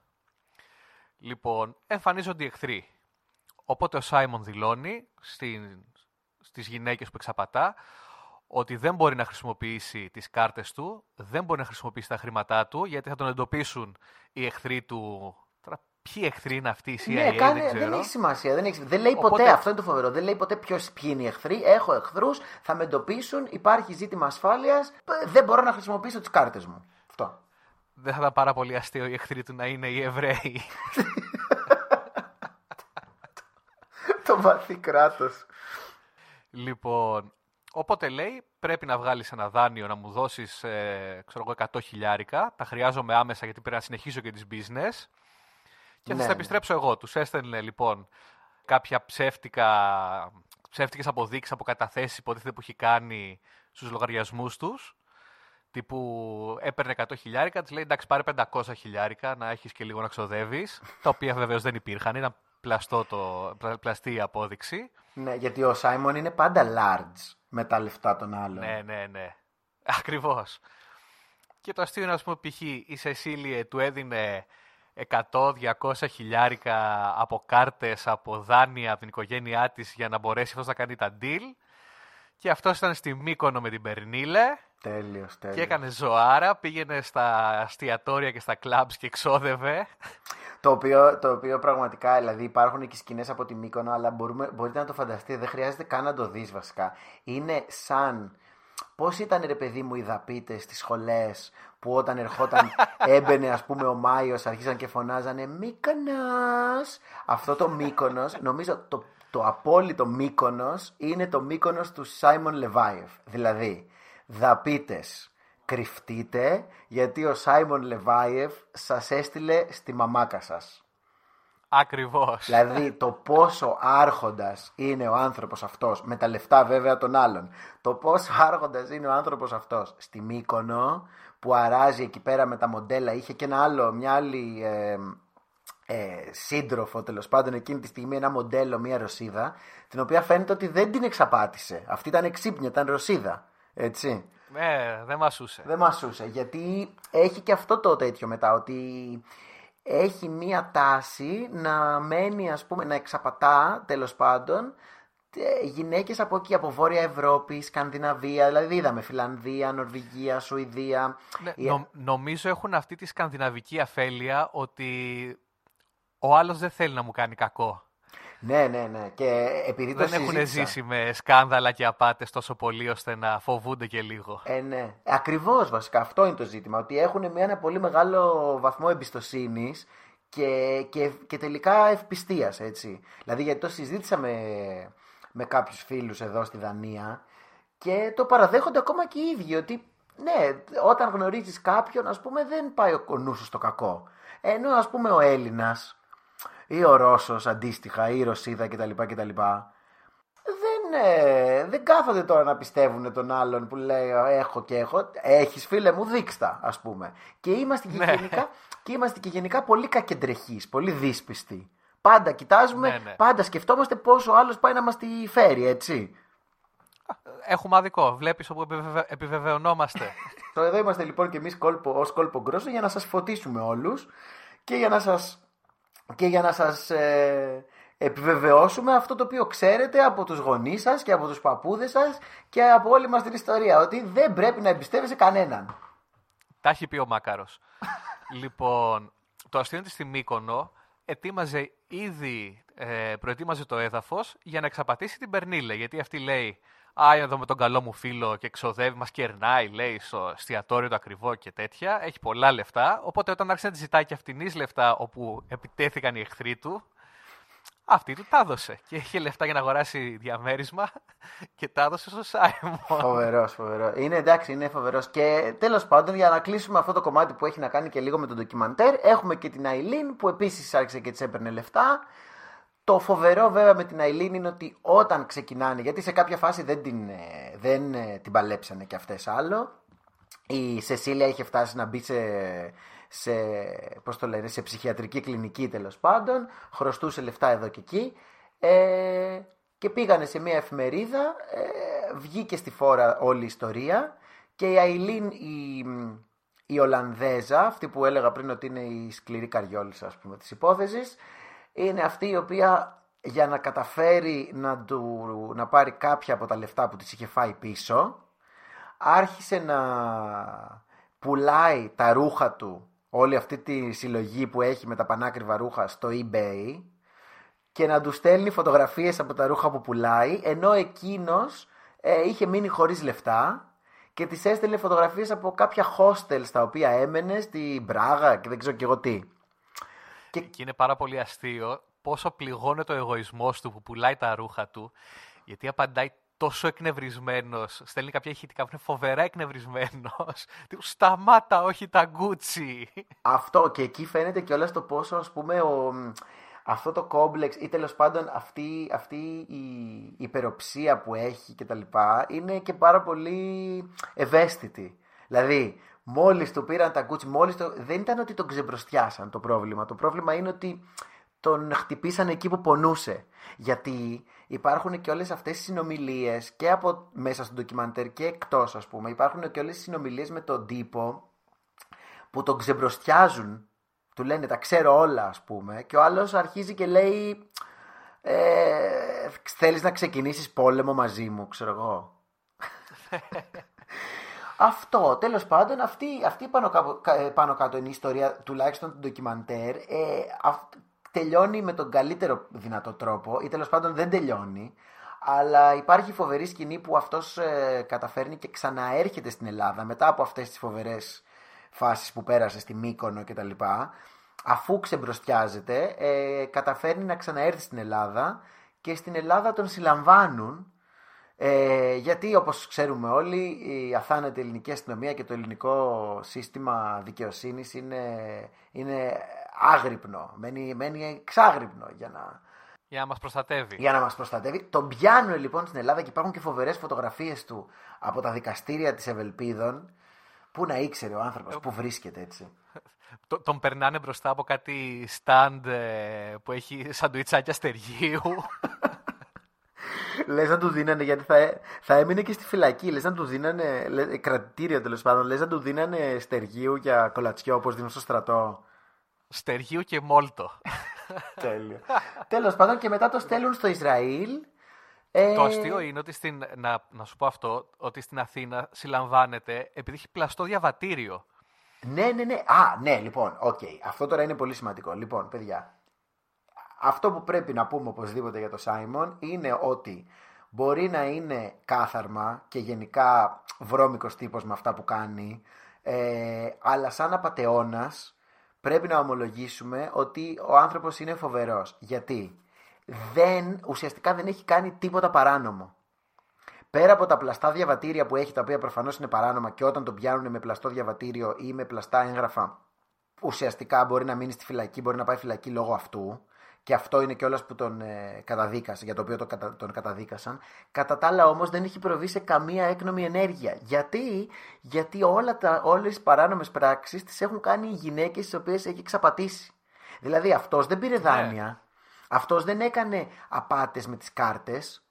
Λοιπόν, εμφανίζονται οι εχθροί. Οπότε ο Σάιμον δηλώνει στην, στις γυναίκες που εξαπατά ότι δεν μπορεί να χρησιμοποιήσει τις κάρτες του, δεν μπορεί να χρησιμοποιήσει τα χρήματά του, γιατί θα τον εντοπίσουν οι εχθροί του. Τώρα, ποιοι εχθροί είναι αυτοί, η CIA, Ναι, κάνε, δεν δεν, ξέρω. έχει σημασία. Δεν, έχει, δεν λέει ποτέ, Οπότε- αυτό είναι το φοβερό. Δεν λέει ποτέ ποιος, ποιοι είναι οι εχθροί. Έχω εχθρούς, θα με εντοπίσουν, υπάρχει ζήτημα ασφάλειας. Δεν μπορώ να χρησιμοποιήσω τις κάρτες μου. Αυτό. Δεν θα ήταν πάρα πολύ αστείο οι εχθροί του να είναι οι Εβραίοι. το βαθύ κράτος. Λοιπόν, οπότε λέει πρέπει να βγάλεις ένα δάνειο να μου δώσεις ε, ξέρω εγώ 100 χιλιάρικα. Τα χρειάζομαι άμεσα γιατί πρέπει να συνεχίσω και τις business. Και θα Ναι, στα ναι. επιστρέψω εγώ. Τους έστελνε λοιπόν κάποια ψεύτικα, ψεύτικες αποδείξεις από καταθέσεις υποτίθεται που έχει κάνει στους λογαριασμούς τους. Τύπου έπαιρνε 100 χιλιάρικα, της λέει εντάξει πάρε 500 χιλιάρικα να έχεις και λίγο να ξοδεύεις. τα οποία βεβαίως δεν υπήρχαν, ήταν πλαστό το, πλα- πλαστή η απόδειξη. Ναι, γιατί ο Σάιμον είναι πάντα large με τα λεφτά των άλλων. Ναι, ναι, ναι. Ακριβώς. Και το αστείο είναι, ας πούμε, π.χ. η Σεσίλιε του έδινε 100-200 χιλιάρικα από κάρτες, από δάνεια από την οικογένειά της για να μπορέσει αυτός να κάνει τα deal. Και αυτός ήταν στη Μύκονο με την Περνίλε Τέλειος, τέλειος. και έκανε ζωάρα, πήγαινε στα αστιατόρια και στα κλαμπς και εξόδευε. Το οποίο, το οποίο πραγματικά, δηλαδή υπάρχουν και σκηνές από τη Μύκονο, αλλά μπορούμε, μπορείτε να το φανταστείτε, δεν χρειάζεται καν να το δεις βασικά. Είναι σαν. Πώς ήταν ρε παιδί μου οι δαπίτες στις σχολές που όταν ερχόταν, έμπαινε ας πούμε ο Μάιος, αρχίζαν και φωνάζανε Μύκονος. Αυτό το Μύκονος, νομίζω το, το απόλυτο Μύκονος είναι το Μύκονος του Σάιμον Λεβάιεφ. Δηλαδή, δαπίτες, κρυφτείτε γιατί ο Σάιμον Λεβάιεφ σας έστειλε στη μαμάκα σας. Ακριβώς. Δηλαδή το πόσο άρχοντας είναι ο άνθρωπος αυτός, με τα λεφτά βέβαια των άλλων, το πόσο άρχοντας είναι ο άνθρωπος αυτός στη Μύκονο που αράζει εκεί πέρα με τα μοντέλα, είχε και ένα άλλο, μια άλλη ε, ε, σύντροφο τέλος πάντων εκείνη τη στιγμή, ένα μοντέλο, μια Ρωσίδα, την οποία φαίνεται ότι δεν την εξαπάτησε. Αυτή ήταν εξύπνια, ήταν Ρωσίδα. Έτσι. Ναι, δεν μασούσε. Δεν μασούσε. Γιατί έχει και αυτό το τέτοιο μετά, ότι έχει μία τάση να μένει, ας πούμε, να εξαπατά, τέλος πάντων, ε, γυναίκες από εκεί, από Βόρεια Ευρώπη, Σκανδιναβία, δηλαδή είδαμε Φιλανδία, Νορβηγία, Σουηδία. Ναι, Η- νο- νομίζω έχουν αυτή τη σκανδιναβική αφέλεια ότι ο άλλος δεν θέλει να μου κάνει κακό. Ναι, ναι, ναι. Και επειδή το δεν έχουν συζήτησα- ζήσει με σκάνδαλα και απάτες τόσο πολύ ώστε να φοβούνται και λίγο. Ε, ναι. Ακριβώς βασικά αυτό είναι το ζήτημα. Ότι έχουν μια, ένα πολύ μεγάλο βαθμό εμπιστοσύνης και, και, και τελικά ευπιστίας, έτσι. Δηλαδή, γιατί το συζήτησα με, με κάποιους φίλους εδώ στη Δανία και το παραδέχονται ακόμα και οι ίδιοι. Ότι ναι, όταν γνωρίζεις κάποιον, ας πούμε, δεν πάει ο νου σου στο κακό. Ενώ, ας πούμε, ο Έλληνας ή ο Ρώσος αντίστοιχα ή η Ρωσίδα κτλ. κτλ δεν, ε, δεν κάθονται τώρα να πιστεύουν τον άλλον που λέει «Α, έχω και έχω. Έχεις φίλε μου δείξτα ας πούμε. Και είμαστε και, Ναι. γενικά, και είμαστε και γενικά πολύ κακεντρεχείς, πολύ δύσπιστοι. Πάντα κοιτάζουμε, Ναι, ναι. πάντα σκεφτόμαστε πόσο ο άλλος πάει να μας τη φέρει έτσι. Έχουμε αδικό. Βλέπεις όπου επιβεβαι- επιβεβαιωνόμαστε. Τώρα εδώ είμαστε λοιπόν και εμείς κόλπο, ως κόλπο γκρόσο για να σας φωτίσουμε όλους και για να σας, και για να σας ε, επιβεβαιώσουμε αυτό το οποίο ξέρετε από τους γονείς σας και από τους παππούδες σας και από όλη μας την ιστορία ότι δεν πρέπει να εμπιστεύεσαι κανέναν. Τα έχει πει ο Μάκαρος. λοιπόν, το αστείο είναι ότι στη Μύκονο ετοίμαζε ήδη, ε, προετοίμαζε το έδαφος για να εξαπατήσει την Περνίλε. Γιατί αυτή λέει, Α, εδώ με τον καλό μου φίλο και ξοδεύει, μας κερνάει, λέει, στο εστιατόριο το ακριβό και τέτοια. Έχει πολλά λεφτά. Οπότε όταν άρχισε να τη ζητάει και αυτήν λεφτά όπου επιτέθηκαν οι εχθροί του, Αυτή του τα έδωσε. Και είχε λεφτά για να αγοράσει διαμέρισμα και τα έδωσε στο Σάιμον. Φοβερός, φοβερός. Είναι εντάξει, είναι φοβερός. Και τέλος πάντων, για να κλείσουμε αυτό το κομμάτι που έχει να κάνει και λίγο με τον ντοκιμαντέρ, έχουμε και την Αιλίν που επίσης άρχισε και της έπαιρνε λεφτά. Το φοβερό βέβαια με την Αιλίν είναι ότι όταν ξεκινάνε, γιατί σε κάποια φάση δεν την, ε, δεν ε, την παλέψανε κι αυτές άλλο, η Σεσίλια είχε φτάσει να μπει σε, σε, πώς το λένε, σε ψυχιατρική κλινική τέλος πάντων, χρωστούσε λεφτά εδώ και εκεί ε, και πήγανε σε μια εφημερίδα, ε, βγήκε στη φόρα όλη η ιστορία και η Αιλίν η, η Ολλανδέζα, αυτή που έλεγα πριν ότι είναι η σκληρή καριόλισσα ας πούμε της υπόθεσης, είναι αυτή η οποία για να καταφέρει να, του, να πάρει κάποια από τα λεφτά που της είχε φάει πίσω, άρχισε να πουλάει τα ρούχα του, όλη αυτή τη συλλογή που έχει με τα πανάκριβα ρούχα στο eBay και να του στέλνει φωτογραφίες από τα ρούχα που πουλάει, ενώ εκείνος ε, είχε μείνει χωρίς λεφτά και της έστελνε φωτογραφίες από κάποια hostel στα οποία έμενε στη Μπράγα και δεν ξέρω και εγώ τι. Και... και είναι πάρα πολύ αστείο πόσο πληγώνεται ο εγωισμός του που πουλάει τα ρούχα του, γιατί απαντάει τόσο εκνευρισμένος. Στέλνει κάποια ηχητικά που είναι φοβερά εκνευρισμένος. Σταμάτα, όχι τα γκούτσι. Αυτό και εκεί φαίνεται και όλα το πόσο ας πούμε ο, αυτό το κόμπλεξ ή τέλος πάντων αυτή, αυτή η υπεροψία που έχει και τα λοιπά είναι και πάρα πολύ ευαίσθητη. Δηλαδή, μόλις του πήραν τα γκούτσι, μόλις το. Δεν ήταν ότι τον ξεμπροστιάσαν το πρόβλημα. Το πρόβλημα είναι ότι τον χτυπήσαν εκεί που πονούσε. Γιατί υπάρχουν και όλες αυτές οι συνομιλίες και από μέσα στο ντοκιμαντέρ και εκτός ας πούμε. Υπάρχουν και όλες οι συνομιλίες με τον τύπο που τον ξεμπροστιάζουν. Του λένε τα ξέρω όλα ας πούμε και ο άλλος αρχίζει και λέει ε, θέλεις να ξεκινήσεις πόλεμο μαζί μου ξέρω εγώ. Αυτό, τέλος πάντων, αυτή, αυτή πάνω, κάτω, πάνω κάτω είναι η ιστορία τουλάχιστον του ντοκιμαντέρ. Ε, τελειώνει με τον καλύτερο δυνατό τρόπο ή τέλος πάντων δεν τελειώνει. Αλλά υπάρχει φοβερή σκηνή που αυτός ε, καταφέρνει και ξαναέρχεται στην Ελλάδα μετά από αυτές τις φοβερές φάσεις που πέρασε στη Μύκονο κτλ. Αφού ξεμπροστιάζεται, ε, καταφέρνει να ξαναέρθει στην Ελλάδα και στην Ελλάδα τον συλλαμβάνουν ε, γιατί όπως ξέρουμε όλοι η αθάνατη ελληνική αστυνομία και το ελληνικό σύστημα δικαιοσύνης είναι, είναι άγρυπνο, μένει, μένει εξάγρυπνο για να... Για να μας προστατεύει. Για να μας προστατεύει. Τον πιάνουν λοιπόν στην Ελλάδα και υπάρχουν και φοβερές φωτογραφίες του από τα δικαστήρια της Ευελπίδων. Πού να ήξερε ο άνθρωπος, πού βρίσκεται έτσι. Τον περνάνε μπροστά από κάτι stand ε, που έχει σαντουιτσάκια στεργίου. Λες να του δίνανε, γιατί θα, θα έμεινε και στη φυλακή. Λες να του δίνανε, κρατητήριο τέλος πάντων, λες να του δίνανε στεργίου για κολατσιό όπως δίνουν στο στρατό. Στεργίου και Μόλτο. Τέλειο. Τέλος πάντων και μετά το στέλνουν στο Ισραήλ. Ε... Το αστείο είναι ότι στην, να, να σου πω αυτό, ότι στην Αθήνα συλλαμβάνεται επειδή έχει πλαστό διαβατήριο. Ναι, ναι, ναι. Α, ναι, λοιπόν, OK. Okay. Αυτό τώρα είναι πολύ σημαντικό. Λοιπόν, παιδιά, αυτό που πρέπει να πούμε οπωσδήποτε για το Σάιμον είναι ότι μπορεί να είναι κάθαρμα και γενικά βρώμικος τύπος με αυτά που κάνει, ε, αλλά σαν απατεώνας πρέπει να ομολογήσουμε ότι ο άνθρωπος είναι φοβερός. Γιατί δεν, ουσιαστικά δεν έχει κάνει τίποτα παράνομο. Πέρα από τα πλαστά διαβατήρια που έχει, τα οποία προφανώς είναι παράνομα και όταν τον πιάνουν με πλαστό διαβατήριο ή με πλαστά έγγραφα, ουσιαστικά μπορεί να μείνει στη φυλακή, μπορεί να πάει φυλακή λόγω αυτού και αυτό είναι κιόλας που τον ε, καταδίκασε, για το οποίο τον, τον καταδίκασαν. Κατά τα άλλα όμως δεν έχει προβεί σε καμία έκνομη ενέργεια. Γιατί, Γιατί όλα τα, όλες οι παράνομες πράξεις τις έχουν κάνει οι γυναίκες τις οποίες έχει εξαπατήσει. Δηλαδή αυτός δεν πήρε ναι. δάνεια, ναι. αυτός δεν έκανε απάτες με τις κάρτες,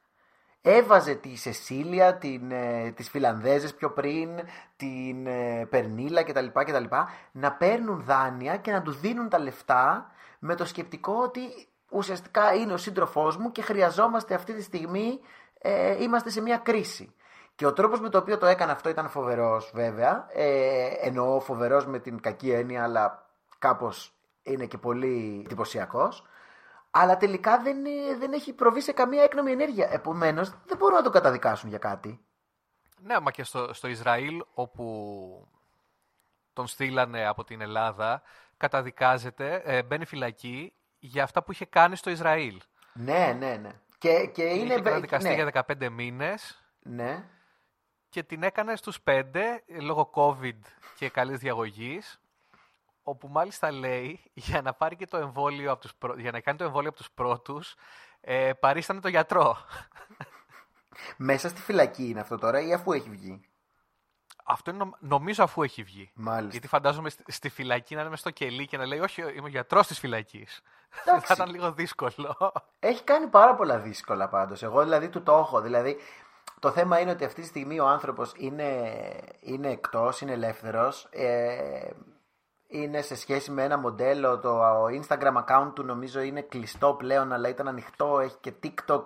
έβαζε τη Σεσίλια, την, ε, τις Φιλανδέζες πιο πριν, την ε, Περνίλα κτλ, κτλ. να παίρνουν δάνεια και να του δίνουν τα λεφτά με το σκεπτικό ότι ουσιαστικά είναι ο σύντροφός μου και χρειαζόμαστε αυτή τη στιγμή, ε, είμαστε σε μια κρίση. Και ο τρόπος με τον οποίο το έκανε αυτό ήταν φοβερός βέβαια, ε, εννοώ φοβερός με την κακή έννοια αλλά κάπως είναι και πολύ εντυπωσιακός. Αλλά τελικά δεν, δεν έχει προβεί σε καμία έκνομη ενέργεια. Επομένως, δεν μπορούν να το καταδικάσουν για κάτι. Ναι, μα και στο, στο Ισραήλ, όπου τον στείλανε από την Ελλάδα, καταδικάζεται, ε, μπαίνει φυλακή για αυτά που είχε κάνει στο Ισραήλ. Ναι, ναι, ναι. Και, και είναι. Είχε καταδικαστεί ναι. για 15 μήνες ναι. και την έκανε στους 5 λόγω COVID και καλής διαγωγής όπου μάλιστα λέει για να, πάρει και το εμβόλιο από τους πρω- για να κάνει το εμβόλιο από τους πρώτους ε, παρίστανε το γιατρό. Μέσα στη φυλακή είναι αυτό τώρα ή αφού έχει βγει; Αυτό είναι, νομ- νομίζω αφού έχει βγει. Μάλιστα. Γιατί φαντάζομαι στη, στη φυλακή να είναι μες στο κελί και να λέει Όχι, είμαι ο γιατρός της φυλακής. Εντάξει. Θα ήταν λίγο δύσκολο. Έχει κάνει πάρα πολλά δύσκολα πάντως. Εγώ δηλαδή του το έχω. Δηλαδή το θέμα είναι ότι αυτή τη στιγμή ο άνθρωπος είναι, είναι εκτός, είναι ελεύθερος. Ε, είναι σε σχέση με ένα μοντέλο, το Instagram account του νομίζω είναι κλειστό πλέον αλλά ήταν ανοιχτό, έχει και TikTok.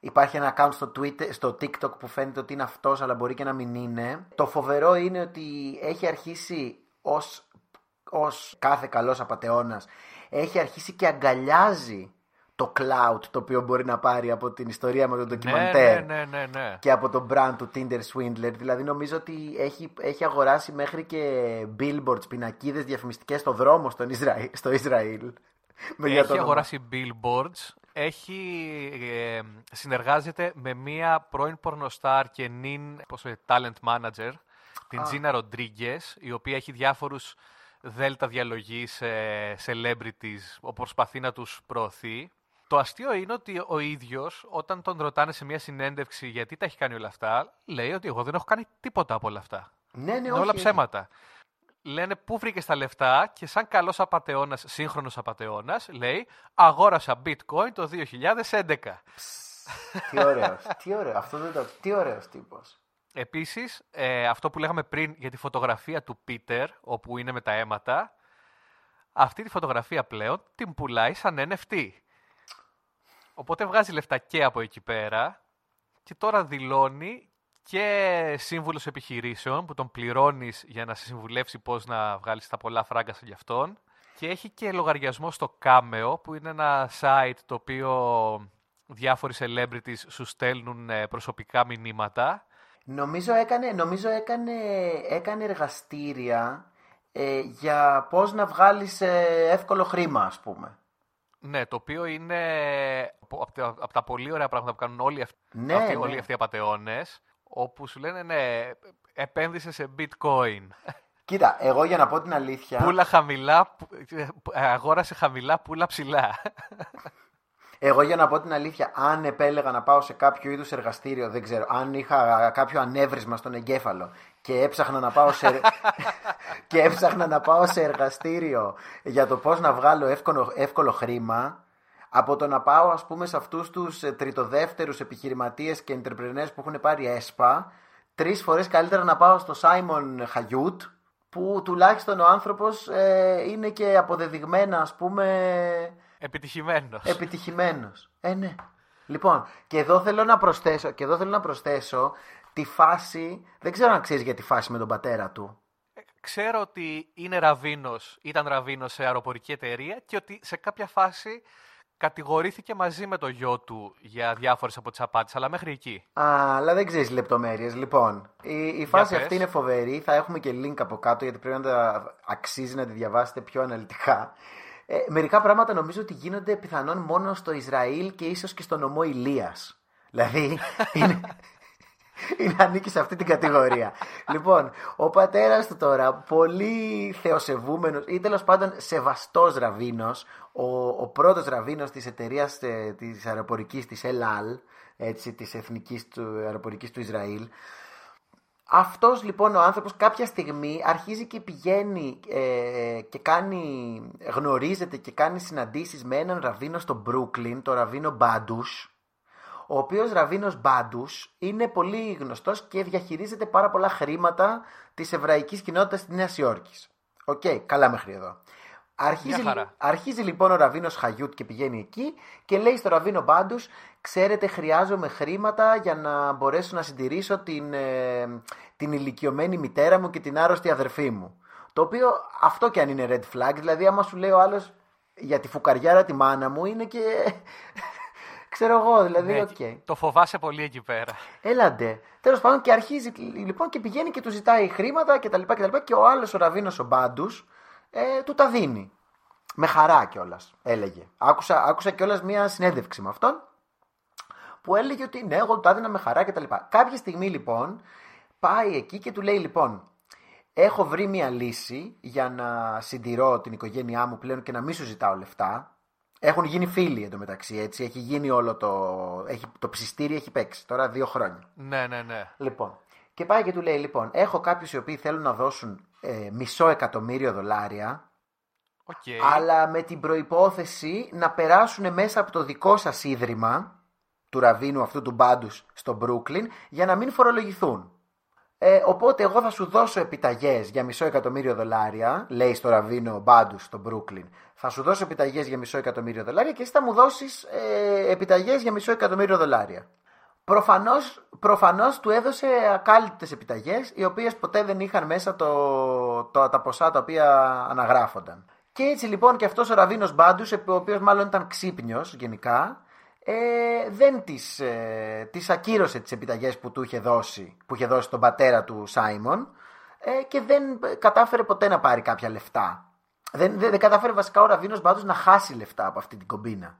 Υπάρχει ένα account στο, Twitter, στο TikTok που φαίνεται ότι είναι αυτός αλλά μπορεί και να μην είναι. Το φοβερό είναι ότι έχει αρχίσει ως, ως κάθε καλός απατεώνας έχει αρχίσει και αγκαλιάζει το cloud το οποίο μπορεί να πάρει από την ιστορία με τον ναι, ντοκιμαντέρ ναι, ναι, ναι, ναι. και από τον brand του Tinder Swindler. Δηλαδή νομίζω ότι έχει, έχει αγοράσει μέχρι και billboards, πινακίδες διαφημιστικές στο δρόμο στον Ισραήλ, στο Ισραήλ. Με για το Έχει όνομα. αγοράσει billboards, έχει, ε, συνεργάζεται με μία πρώην πορνοστάρ και νυν πώς το λένε, talent manager, την Gina Rodriguez, η οποία έχει διάφορους δέλτα διαλογής ε, celebrities, όπου προσπαθεί να τους προωθεί. Το αστείο είναι ότι ο ίδιος, όταν τον ρωτάνε σε μια συνέντευξη γιατί τα έχει κάνει όλα αυτά, λέει ότι εγώ δεν έχω κάνει τίποτα από όλα αυτά. Ναι, ναι, Είναι όχι, όλα όχι. ψέματα. Λένε πού βρήκες τα λεφτά και σαν καλός απατεώνας, σύγχρονος απατεώνας, λέει αγόρασα bitcoin το 2011. Τι ωραίος, τι ωραίος, αυτό δεν το... Τι ωραίος τύπος. Επίσης, ε, αυτό που λέγαμε πριν για τη φωτογραφία του Πίτερ, όπου είναι με τα αίματα, αυτή τη φωτογραφία πλέον την πουλάει σαν NFT. Οπότε βγάζει λεφτά και από εκεί πέρα και τώρα δηλώνει και σύμβουλος επιχειρήσεων που τον πληρώνεις για να σε συμβουλεύσει πώς να βγάλεις τα πολλά φράγκα σε γι' αυτόν και έχει και λογαριασμό στο Cameo που είναι ένα site το οποίο διάφοροι celebrities σου στέλνουν ε, προσωπικά μηνύματα Νομίζω έκανε, νομίζω έκανε, έκανε εργαστήρια ε, για πώς να βγάλεις ε, εύκολο χρήμα, ας πούμε. Ναι, το οποίο είναι από, από τα, από τα πολύ ωραία πράγματα που κάνουν όλοι, αυτοί, Ναι, αυτοί, ναι. όλοι αυτοί οι απατεώνες, όπου σου λένε ναι, επένδυσες σε bitcoin. Κοίτα, εγώ για να πω την αλήθεια... Πούλα χαμηλά, που- ε, αγόρασε χαμηλά, πούλα ψηλά. Εγώ για να πω την αλήθεια, αν επέλεγα να πάω σε κάποιο είδους εργαστήριο, δεν ξέρω, αν είχα κάποιο ανέβρισμα στον εγκέφαλο και έψαχνα να πάω σε, και έψαχνα να πάω σε εργαστήριο για το πώς να βγάλω εύκολο, εύκολο χρήμα, από το να πάω ας πούμε σε αυτούς τους ε, τριτοδεύτερους επιχειρηματίες και entrepreneurs που έχουν πάρει ΕΣΠΑ, τρεις φορές καλύτερα να πάω στο Σάιμον Χαγιούτ, που τουλάχιστον ο άνθρωπος ε, είναι και αποδεδειγμένα ας πούμε Επιτυχημένος. Επιτυχημένος. Ε, ναι. Λοιπόν, και εδώ θέλω να προσθέσω, και εδώ θέλω να προσθέσω τη φάση, δεν ξέρω αν ξέρεις για τη φάση με τον πατέρα του. Ξέρω ότι είναι ραβίνος, ήταν ραβίνος σε αεροπορική εταιρεία και ότι σε κάποια φάση κατηγορήθηκε μαζί με το γιο του για διάφορες από τις απάτες, αλλά μέχρι εκεί. Α, αλλά δεν ξέρεις λεπτομέρειες. Λοιπόν, η, η φάση πες. αυτή είναι φοβερή. Θα έχουμε και link από κάτω γιατί πρέπει να τα αξίζει να τη διαβάσετε πιο αναλυτικά. Ε, μερικά πράγματα νομίζω ότι γίνονται πιθανόν μόνο στο Ισραήλ και ίσως και στο νομό Ηλίας. Δηλαδή, είναι, είναι ανήκει σε αυτή την κατηγορία. λοιπόν, ο πατέρας του τώρα, πολύ θεοσεβούμενος ή τέλος πάντων σεβαστός ραβίνος, ο, ο πρώτος ραβίνος της εταιρείας ε, της αεροπορικής της ΕΛΑΛ, έτσι, της εθνικής του, αεροπορικής του Ισραήλ, αυτός λοιπόν ο άνθρωπος κάποια στιγμή αρχίζει και πηγαίνει ε, και κάνει, γνωρίζεται και κάνει συναντήσεις με έναν ραβίνο στο Μπρούκλιν, το ραβίνο Μπάντους, ο οποίος ραβίνος Μπάντους είναι πολύ γνωστός και διαχειρίζεται πάρα πολλά χρήματα της εβραϊκής κοινότητας της Νέας Υόρκης. Οκ, καλά μέχρι εδώ. Αρχίζει, Μια χαρά. αρχίζει λοιπόν ο Ραβίνος Χαγιούτ και πηγαίνει εκεί και λέει στο Ραβίνο Μπάντους ξέρετε χρειάζομαι χρήματα για να μπορέσω να συντηρήσω την, ε, την ηλικιωμένη μητέρα μου και την άρρωστη αδερφή μου. Το οποίο αυτό και αν είναι red flag, δηλαδή άμα σου λέει ο άλλος για τη φουκαριάρα τη μάνα μου είναι και... Ξέρω εγώ, δηλαδή, Ναι, οκ. Το φοβάσαι πολύ εκεί πέρα. Έλα ντε. Τέλος πάντων και αρχίζει λοιπόν και πηγαίνει και του ζητάει χρήματα κτλ. Και, τα λοιπά και, τα λοιπά και ο άλλος ο Ραβίνος ο Μπάντους ε, του τα δίνει. Με χαρά κιόλας, έλεγε. Άκουσα, άκουσα κιόλας μία συνέντευξη με αυτόν που έλεγε ότι ναι, εγώ του έδινα με χαρά κτλ. Κάποια στιγμή λοιπόν πάει εκεί και του λέει λοιπόν, έχω βρει μία λύση για να συντηρώ την οικογένειά μου πλέον και να μην σου ζητάω λεφτά. Έχουν γίνει φίλοι εντωμεταξύ, έτσι. Έχει γίνει όλο το. Έχει, το ψηστήρι έχει παίξει τώρα δύο χρόνια. Ναι, ναι, ναι. Λοιπόν, και πάει και του λέει: Λοιπόν, έχω κάποιους οι οποίοι θέλουν να δώσουν ε, μισό εκατομμύριο δολάρια, Οκ. αλλά με την προϋπόθεση να περάσουν μέσα από το δικό σας ίδρυμα του ραβίνου αυτού του Μπάντους στο Μπρούκλιν για να μην φορολογηθούν. Ε, οπότε εγώ θα σου δώσω επιταγές για μισό εκατομμύριο δολάρια, λέει στο ραβίνο μπάντους στο Μπρούκλιν. Θα σου δώσω επιταγές για μισό εκατομμύριο δολάρια και εσύ θα μου δώσεις ε, επιταγές για μισό εκατομμύριο δολάρια. Προφανώς, προφανώς του έδωσε ακάλυπτες επιταγές οι οποίες ποτέ δεν είχαν μέσα το, το, τα ποσά τα οποία αναγράφονταν. Και έτσι λοιπόν και αυτός ο Ραβίνος Μπάντους, ο οποίος μάλλον ήταν ξύπνιος γενικά, ε, δεν τις, ε, τις ακύρωσε τις επιταγές που του είχε δώσει, που είχε δώσει τον πατέρα του Σάιμον ε, και δεν κατάφερε ποτέ να πάρει κάποια λεφτά. Δεν, δεν, δεν κατάφερε βασικά ο Ραβίνος Μπάντους να χάσει λεφτά από αυτή την κομπίνα.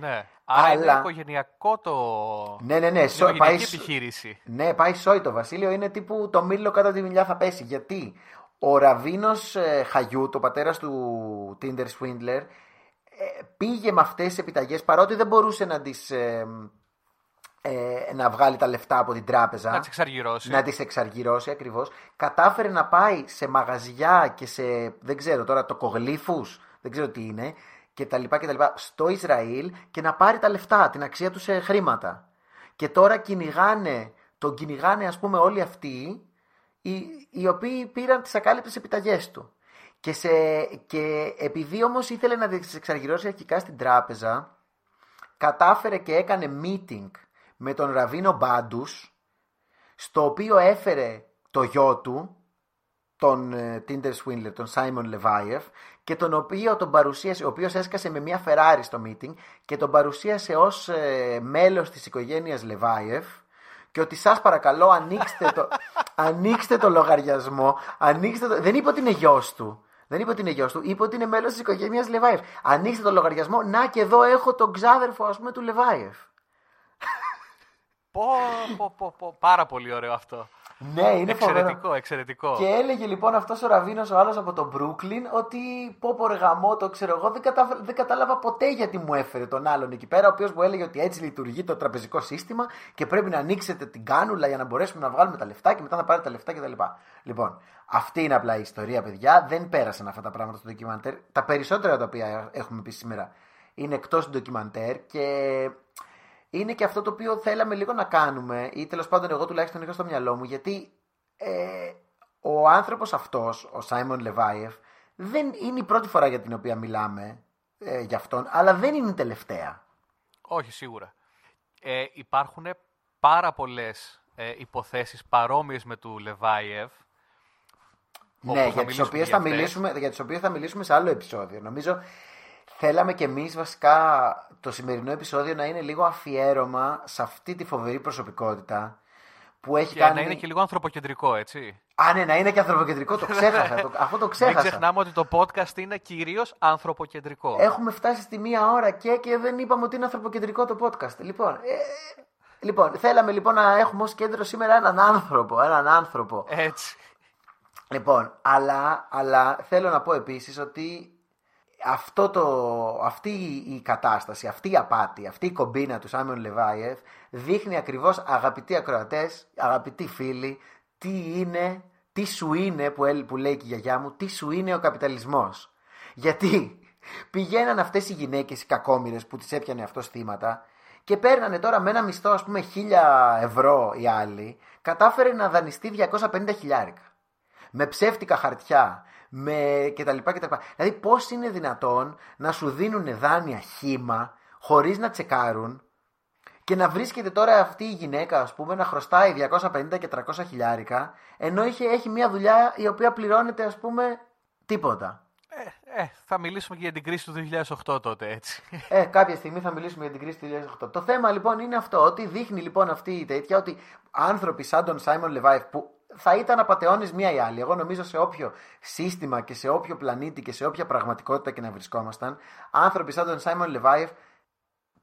Ναι. Άρα Αλλά- είναι οικογενειακό το. Ναι, ναι, ναι. Είναι σο- πάει, οικογενειακή σ- επιχείρηση. Ναι, πάει σόι το Βασίλειο. Είναι τύπου το μήλο κατά τη μιλιά θα πέσει. Γιατί ο Ραβίνος ε, Χαγιού, το πατέρας του Tinder Swindler, ε, πήγε με αυτές τις επιταγές παρότι δεν μπορούσε να τις, ε, ε, να βγάλει τα λεφτά από την τράπεζα. Να τις εξαργυρώσει. Να τις εξαργυρώσει ακριβώς. Κατάφερε να πάει σε μαγαζιά και σε, δεν ξέρω τώρα, τοκογλύφους, δεν ξέρω τι είναι, και τα λοιπά και τα λοιπά, στο Ισραήλ και να πάρει τα λεφτά, την αξία τους σε χρήματα. Και τώρα κυνηγάνε, τον κυνηγάνε ας πούμε όλοι αυτοί, οι, οι οποίοι πήραν τις ακάλυπτες επιταγές του. Και, σε, και επειδή όμως ήθελε να τις εξαργυρώσει αρχικά στην τράπεζα, κατάφερε και έκανε meeting με τον Ραβίνο Μπάντους, στο οποίο έφερε το γιο του, τον ε, Tinder Swindler, τον Simon Levayev, και τον οποίο τον παρουσίασε, ο οποίος έσκασε με μια Ferrari στο meeting και τον παρουσίασε ως ε, μέλος της οικογένειας Levayev και ότι σας παρακαλώ ανοίξτε το, ανοίξτε το λογαριασμό, ανοίξτε το... δεν είπε ότι είναι γιος του. Δεν είπε ότι είναι γιος του, είπε ότι είναι μέλος της οικογένειας Λεβάιεφ. Ανοίξτε το λογαριασμό, να και εδώ έχω τον ξάδερφο ας πούμε του Λεβάιεφ. Πω, πω, πω, πω, πάρα πολύ ωραίο αυτό. Ναι, είναι φοβερό. εξαιρετικό, εξαιρετικό. Και έλεγε λοιπόν αυτός ο Ραβίνος ο άλλος από τον Brooklyn ότι πω πω ρε γαμό, το ξέρω εγώ, δεν, κατάφερα- δεν κατάλαβα ποτέ γιατί μου έφερε τον άλλον εκεί πέρα, ο οποίος μου έλεγε ότι έτσι λειτουργεί το τραπεζικό σύστημα και πρέπει να ανοίξετε την κάνουλα για να μπορέσουμε να βγάλουμε τα λεφτά και μετά να πάρετε τα λεφτά κτλ. Λοιπόν, αυτή είναι απλά η ιστορία, παιδιά. Δεν πέρασαν αυτά τα πράγματα στο ντοκιμαντέρ. Τα περισσότερα τα οποία έχουμε πει σήμερα είναι εκτός του ντοκιμαντέρ και είναι και αυτό το οποίο θέλαμε λίγο να κάνουμε, ή τέλος πάντων εγώ τουλάχιστον είχα στο μυαλό μου, γιατί ε, ο άνθρωπος αυτός, ο Σάιμον Λεβάιεφ, δεν είναι η πρώτη φορά για την οποία μιλάμε ε, για αυτόν, αλλά δεν είναι η τελευταία. Όχι, σίγουρα. Ε, υπάρχουν πάρα πολλές ε, υποθέσεις παρόμοιες με του Λεβάιεφ. όπου ναι, θα για τις, μιλήσουμε οποίες για θα αυτές. μιλήσουμε, για τις οποίες θα μιλήσουμε σε άλλο επεισόδιο. Νομίζω θέλαμε και εμείς βασικά το σημερινό επεισόδιο να είναι λίγο αφιέρωμα σε αυτή τη φοβερή προσωπικότητα που έχει Και κάνει... να είναι και λίγο ανθρωποκεντρικό, έτσι. Α, ναι, να είναι και ανθρωποκεντρικό, το ξέχασα. το... Αυτό το Μην ξέχασα. ξεχνάμε ότι το podcast είναι κυρίως ανθρωποκεντρικό. Έχουμε φτάσει στη μία ώρα και, και δεν είπαμε ότι είναι ανθρωποκεντρικό το podcast. Λοιπόν, ε, λοιπόν, θέλαμε λοιπόν να έχουμε ως κέντρο σήμερα έναν άνθρωπο. Έναν άνθρωπο. Έτσι. Λοιπόν, αλλά, αλλά θέλω να πω επίσης ότι αυτό το, αυτή η κατάσταση, αυτή η απάτη, αυτή η κομπίνα του Σάμιον Λεβάιεφ δείχνει ακριβώς αγαπητοί ακροατές, αγαπητοί φίλοι, τι είναι, τι σου είναι που, έλ- που λέει και η γιαγιά μου, τι σου είναι ο καπιταλισμός. Γιατί πηγαίναν αυτές οι γυναίκες, οι κακόμοιρες που τις έπιανε αυτό θύματα και παίρνανε τώρα με ένα μισθό ας πούμε χίλια ευρώ οι άλλοι, κατάφερε να δανειστεί 250 χιλιάρικα με ψεύτικα χαρτιά, με κτλ. κτλ. Δηλαδή, πώς είναι δυνατόν να σου δίνουν δάνεια χήμα χωρίς να τσεκάρουν και να βρίσκεται τώρα αυτή η γυναίκα, ας πούμε, να χρωστάει 250 και 300 χιλιάρικα, ενώ έχει, έχει μια δουλειά η οποία πληρώνεται, ας πούμε, τίποτα. Ε, ε, θα μιλήσουμε και για την κρίση του 2008 τότε, έτσι. Ε, κάποια στιγμή θα μιλήσουμε για την κρίση του 2008. Το θέμα λοιπόν είναι αυτό, ότι δείχνει λοιπόν αυτή η τέτοια ότι άνθρωποι σαν τον Σάιμον Λεβάιφ που θα ήταν απαταιώνες μία ή άλλη. Εγώ νομίζω σε όποιο σύστημα και σε όποιο πλανήτη και σε όποια πραγματικότητα και να βρισκόμασταν, άνθρωποι σαν τον Σάιμον Λεβάιεφ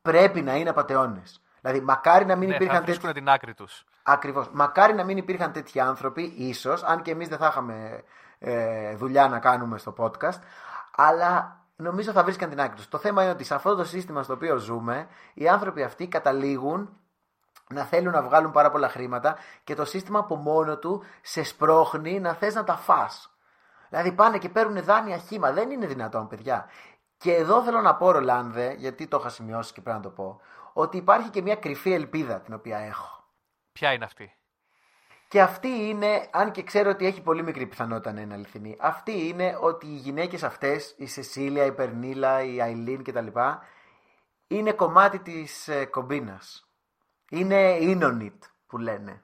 πρέπει να είναι απαταιώνες. Δηλαδή, μακάρι να μην Ναι, υπήρχαν θα βρίσκουν την άκρη τους. Ακριβώς. Μακάρι να μην υπήρχαν τέτοιοι άνθρωποι, ίσως, αν και εμείς δεν θα είχαμε ε, δουλειά να κάνουμε στο podcast, αλλά νομίζω θα βρίσκαν την άκρη τους. Το θέμα είναι ότι σε αυτό το σύστημα στο οποίο ζούμε, οι άνθρωποι αυτοί καταλήγουν να θέλουν να βγάλουν πάρα πολλά χρήματα και το σύστημα από μόνο του σε σπρώχνει να θες να τα φας. Δηλαδή πάνε και παίρνουν δάνεια χήμα. Δεν είναι δυνατόν, παιδιά. Και εδώ θέλω να πω, Ρολάνδε, γιατί το είχα σημειώσει και πρέπει να το πω, ότι υπάρχει και μια κρυφή ελπίδα την οποία έχω. Ποια είναι αυτή; Και αυτή είναι, αν και ξέρω ότι έχει πολύ μικρή πιθανότητα να είναι αληθινή, αυτή είναι ότι οι γυναίκες αυτές, η Σεσίλια, η Περνίλα, η Αιλίν κτλ. είναι κομμάτι της ε, κομπίνας. Είναι inonit που λένε.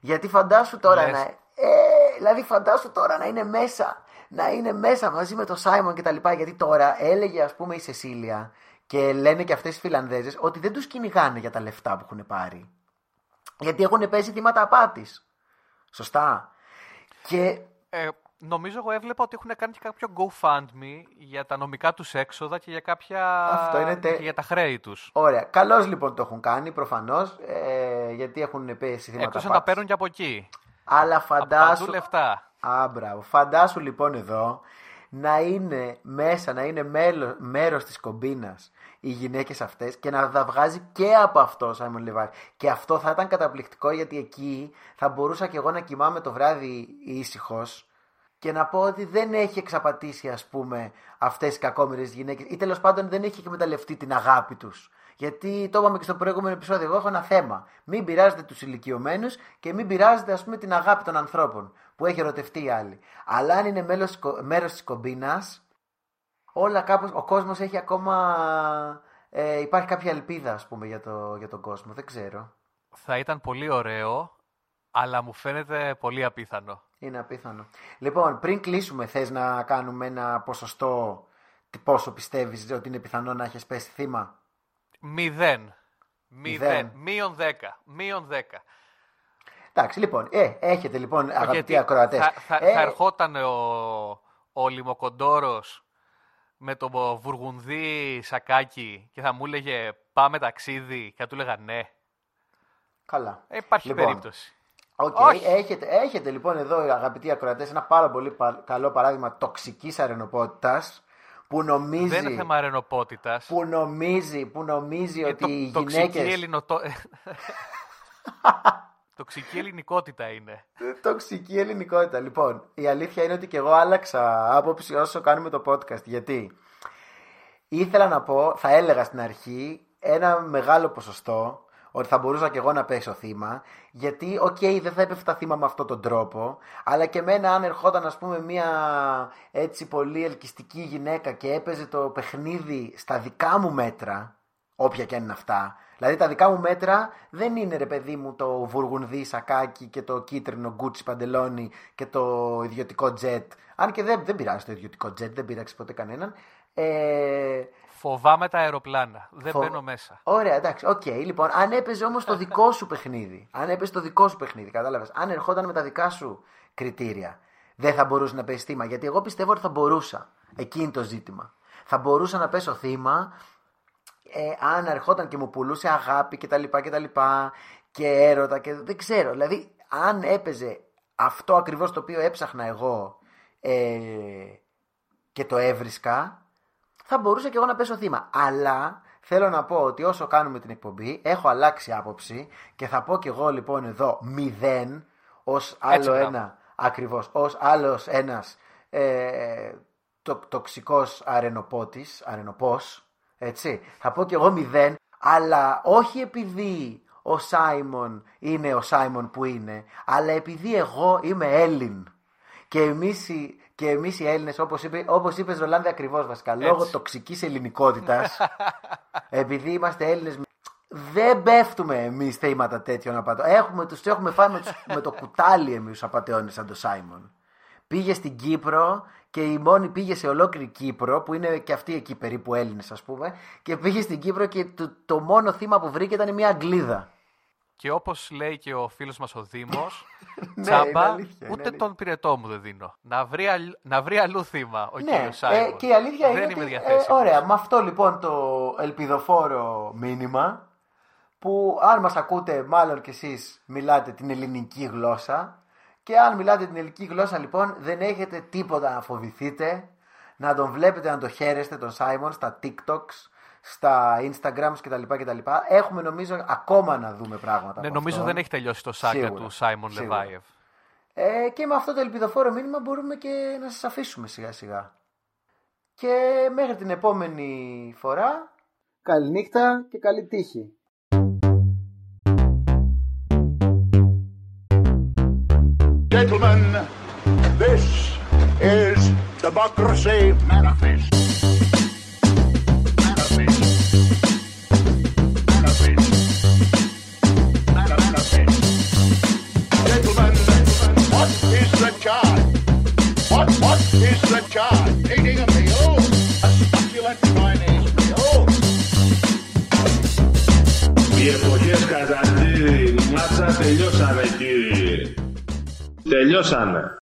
Γιατί φαντάσου τώρα Λες. να... Ε, δηλαδή φαντάσου τώρα να είναι μέσα. Να είναι μέσα μαζί με τον Σάιμον κτλ. Γιατί τώρα έλεγε ας πούμε η Σεσίλια και λένε και αυτές οι Φιλανδέζες ότι δεν τους κυνηγάνε για τα λεφτά που έχουν πάρει. Γιατί έχουν πέσει θύματα απάτης. Σωστά. Και Ε, νομίζω εγώ έβλεπα ότι έχουν κάνει και κάποιο GoFundMe για τα νομικά τους έξοδα και για κάποια. Αυτό είναι τε- και για τα χρέη τους. ωραία. Καλώς λοιπόν το έχουν κάνει προφανώς. Ε, γιατί έχουν πέσει θύματα Εκτός αν τα απάτης. παίρνουν και από εκεί. Αλλά Από παντού φαντάσου... λεφτά. Α, μπράβο. Φαντάσου λοιπόν εδώ να είναι μέσα, να είναι μέλο, μέρος της κομπίνας οι γυναίκες αυτές και να τα βγάζει και από αυτό ο Σάιμον Λεβάρ. Και αυτό θα ήταν καταπληκτικό γιατί εκεί θα μπορούσα και εγώ να κοιμάμαι το βράδυ ήσυχος και να πω ότι δεν έχει εξαπατήσει ας πούμε αυτές οι κακόμοιρες γυναίκες ή τέλος πάντων δεν έχει εκμεταλλευτεί την αγάπη τους. Γιατί το είπαμε και στο προηγούμενο επεισόδιο, εγώ έχω ένα θέμα. Μην πειράζετε τους ηλικιωμένους και μην πειράζετε ας πούμε την αγάπη των ανθρώπων που έχει ερωτευτεί η άλλη. Αλλά αν είναι μέλος, μέρος της κομπίνας, όλα κάπως, ο κόσμος έχει ακόμα, ε, υπάρχει κάποια ελπίδα ας πούμε για, το, για τον κόσμο, δεν ξέρω. Θα ήταν πολύ ωραίο, αλλά μου φαίνεται πολύ απίθανο. Είναι απίθανο. Λοιπόν, πριν κλείσουμε, θες να κάνουμε ένα ποσοστό τι- πόσο πιστεύεις ότι είναι πιθανό να έχεις πέσει θύμα; Μηδέν. Μηδέν. Μηδέν. Μείον δέκα. Μείον δέκα. Εντάξει, λοιπόν, ε, έχετε λοιπόν αγαπητοί Γιατί ακροατές. Θα, θα, ε, θα ερχόταν ο, ο Λιμοκοντόρος με το βουργουνδί σακάκι και θα μου έλεγε πάμε ταξίδι και θα του έλεγα ναι. Καλά. Ε, υπάρχει Λοιπόν, περίπτωση. Οκ, Όχι. έχετε, έχετε λοιπόν εδώ αγαπητοί ακροατές ένα πάρα πολύ πα- καλό παράδειγμα τοξικής αρρενωπότητας που νομίζει, Δεν είναι θέμα αρρενωπότητας. που νομίζει, που νομίζει Ε, ότι το- οι τοξική γυναίκες... ελληνοτο... τοξική ελληνικότητα είναι. Τοξική ελληνικότητα. Λοιπόν, η αλήθεια είναι ότι και εγώ άλλαξα άποψη όσο κάνουμε το podcast. Γιατί ήθελα να πω, θα έλεγα στην αρχή, ένα μεγάλο ποσοστό ότι θα μπορούσα και εγώ να πέσω θύμα. Γιατί, οκ, δεν θα έπεφτα θύμα με αυτόν τον τρόπο. Αλλά και εμένα, αν ερχόταν, ας πούμε, μια έτσι πολύ ελκυστική γυναίκα και έπαιζε το παιχνίδι στα δικά μου μέτρα, όποια και αν είναι αυτά. Δηλαδή τα δικά μου μέτρα δεν είναι ρε παιδί μου το βουργουνδί σακάκι και το κίτρινο γκούτσι παντελόνι και το ιδιωτικό τζετ. Αν και δεν, δεν πειράζει το ιδιωτικό τζετ, δεν πείραξε ποτέ κανέναν. Ε, Φοβάμαι τα αεροπλάνα. Δεν Φο- μπαίνω μέσα. Ωραία, εντάξει, οκ. Λοιπόν, αν έπαιζε όμως το δικό σου παιχνίδι, αν έπαιζε το δικό σου παιχνίδι, κατάλαβες, αν ερχόταν με τα δικά σου κριτήρια, δεν θα μπορούσε να πέσει θύμα. Γιατί εγώ πιστεύω ότι θα μπορούσα. Εκεί είναι το ζήτημα. Θα μπορούσα να πέσω θύμα ε, αν ερχόταν και μου πουλούσε αγάπη κτλ. Και, και έρωτα και δεν ξέρω. Δηλαδή, αν έπαιζε αυτό ακριβώς το οποίο έψαχνα εγώ ε, και το έβρισκα, θα μπορούσα και εγώ να πέσω θύμα. Αλλά θέλω να πω ότι όσο κάνουμε την εκπομπή, έχω αλλάξει άποψη και θα πω και εγώ λοιπόν εδώ μηδέν ως άλλο Έτσι, μπράβο. ένα, ακριβώς, ως άλλος ένας ε, το, τοξικός αρενοπότης, αρενοπός, έτσι. Θα πω και εγώ μηδέν, αλλά όχι επειδή ο Σάιμον είναι ο Σάιμον που είναι, αλλά επειδή εγώ είμαι Έλλην. Και εμείς, οι- και εμείς οι Έλληνες, όπως, είπε, όπως είπες Ρολάνδη ακριβώς βασικά, λόγω Έτσι. τοξικής ελληνικότητας, επειδή είμαστε Έλληνες, δεν πέφτουμε εμείς θύματα τέτοιων απατών. Έχουμε, τους έχουμε φάει με, τους- με το κουτάλι εμείς τους απατεώνες σαν τον Σάιμον. Πήγε στην Κύπρο και η μόνη πήγε σε ολόκληρη Κύπρο, που είναι και αυτοί εκεί περίπου Έλληνες ας πούμε, και πήγε στην Κύπρο και το, το μόνο θύμα που βρήκε ήταν μια Αγγλίδα. Και όπως λέει και ο φίλος μας ο Δήμος, Ναι, τσάμπα, είναι αλήθεια, είναι ούτε αλήθεια. τον πυρετό μου δεν δίνω. Να βρει, αλλ- να βρει αλλού θύμα ο Ναι, κύριος ε, Σάιμον. και η αλήθεια δεν είναι είμαι ότι, ε, διαθέσιμος. ωραία, με αυτό λοιπόν το ελπιδοφόρο μήνυμα που αν μας ακούτε μάλλον κι εσείς μιλάτε την ελληνική γλώσσα και αν μιλάτε την ελληνική γλώσσα λοιπόν δεν έχετε τίποτα να φοβηθείτε να τον βλέπετε να το χαίρεστε τον Σάιμον στα TikToks, στα Instagrams κτλ. κτλ. Έχουμε νομίζω ακόμα να δούμε πράγματα. Ναι, από νομίζω αυτόν. δεν έχει τελειώσει το σάγκα Σίγουρα, του Σάιμον σίγουρα. Λεβάιευ. Ε, και με αυτό το ελπιδοφόρο μήνυμα μπορούμε και να σας αφήσουμε σιγά σιγά. Και μέχρι την επόμενη φορά, καληνύχτα και καλή τύχη. Gentlemen, this is Democracy Manifest. Manifest. Is the charge? Eating a meal? A succulent Chinese meal? Οι εποχές Καζαντζίδη, μάτσα τελειώσανε κύριε. Τελειώσανε.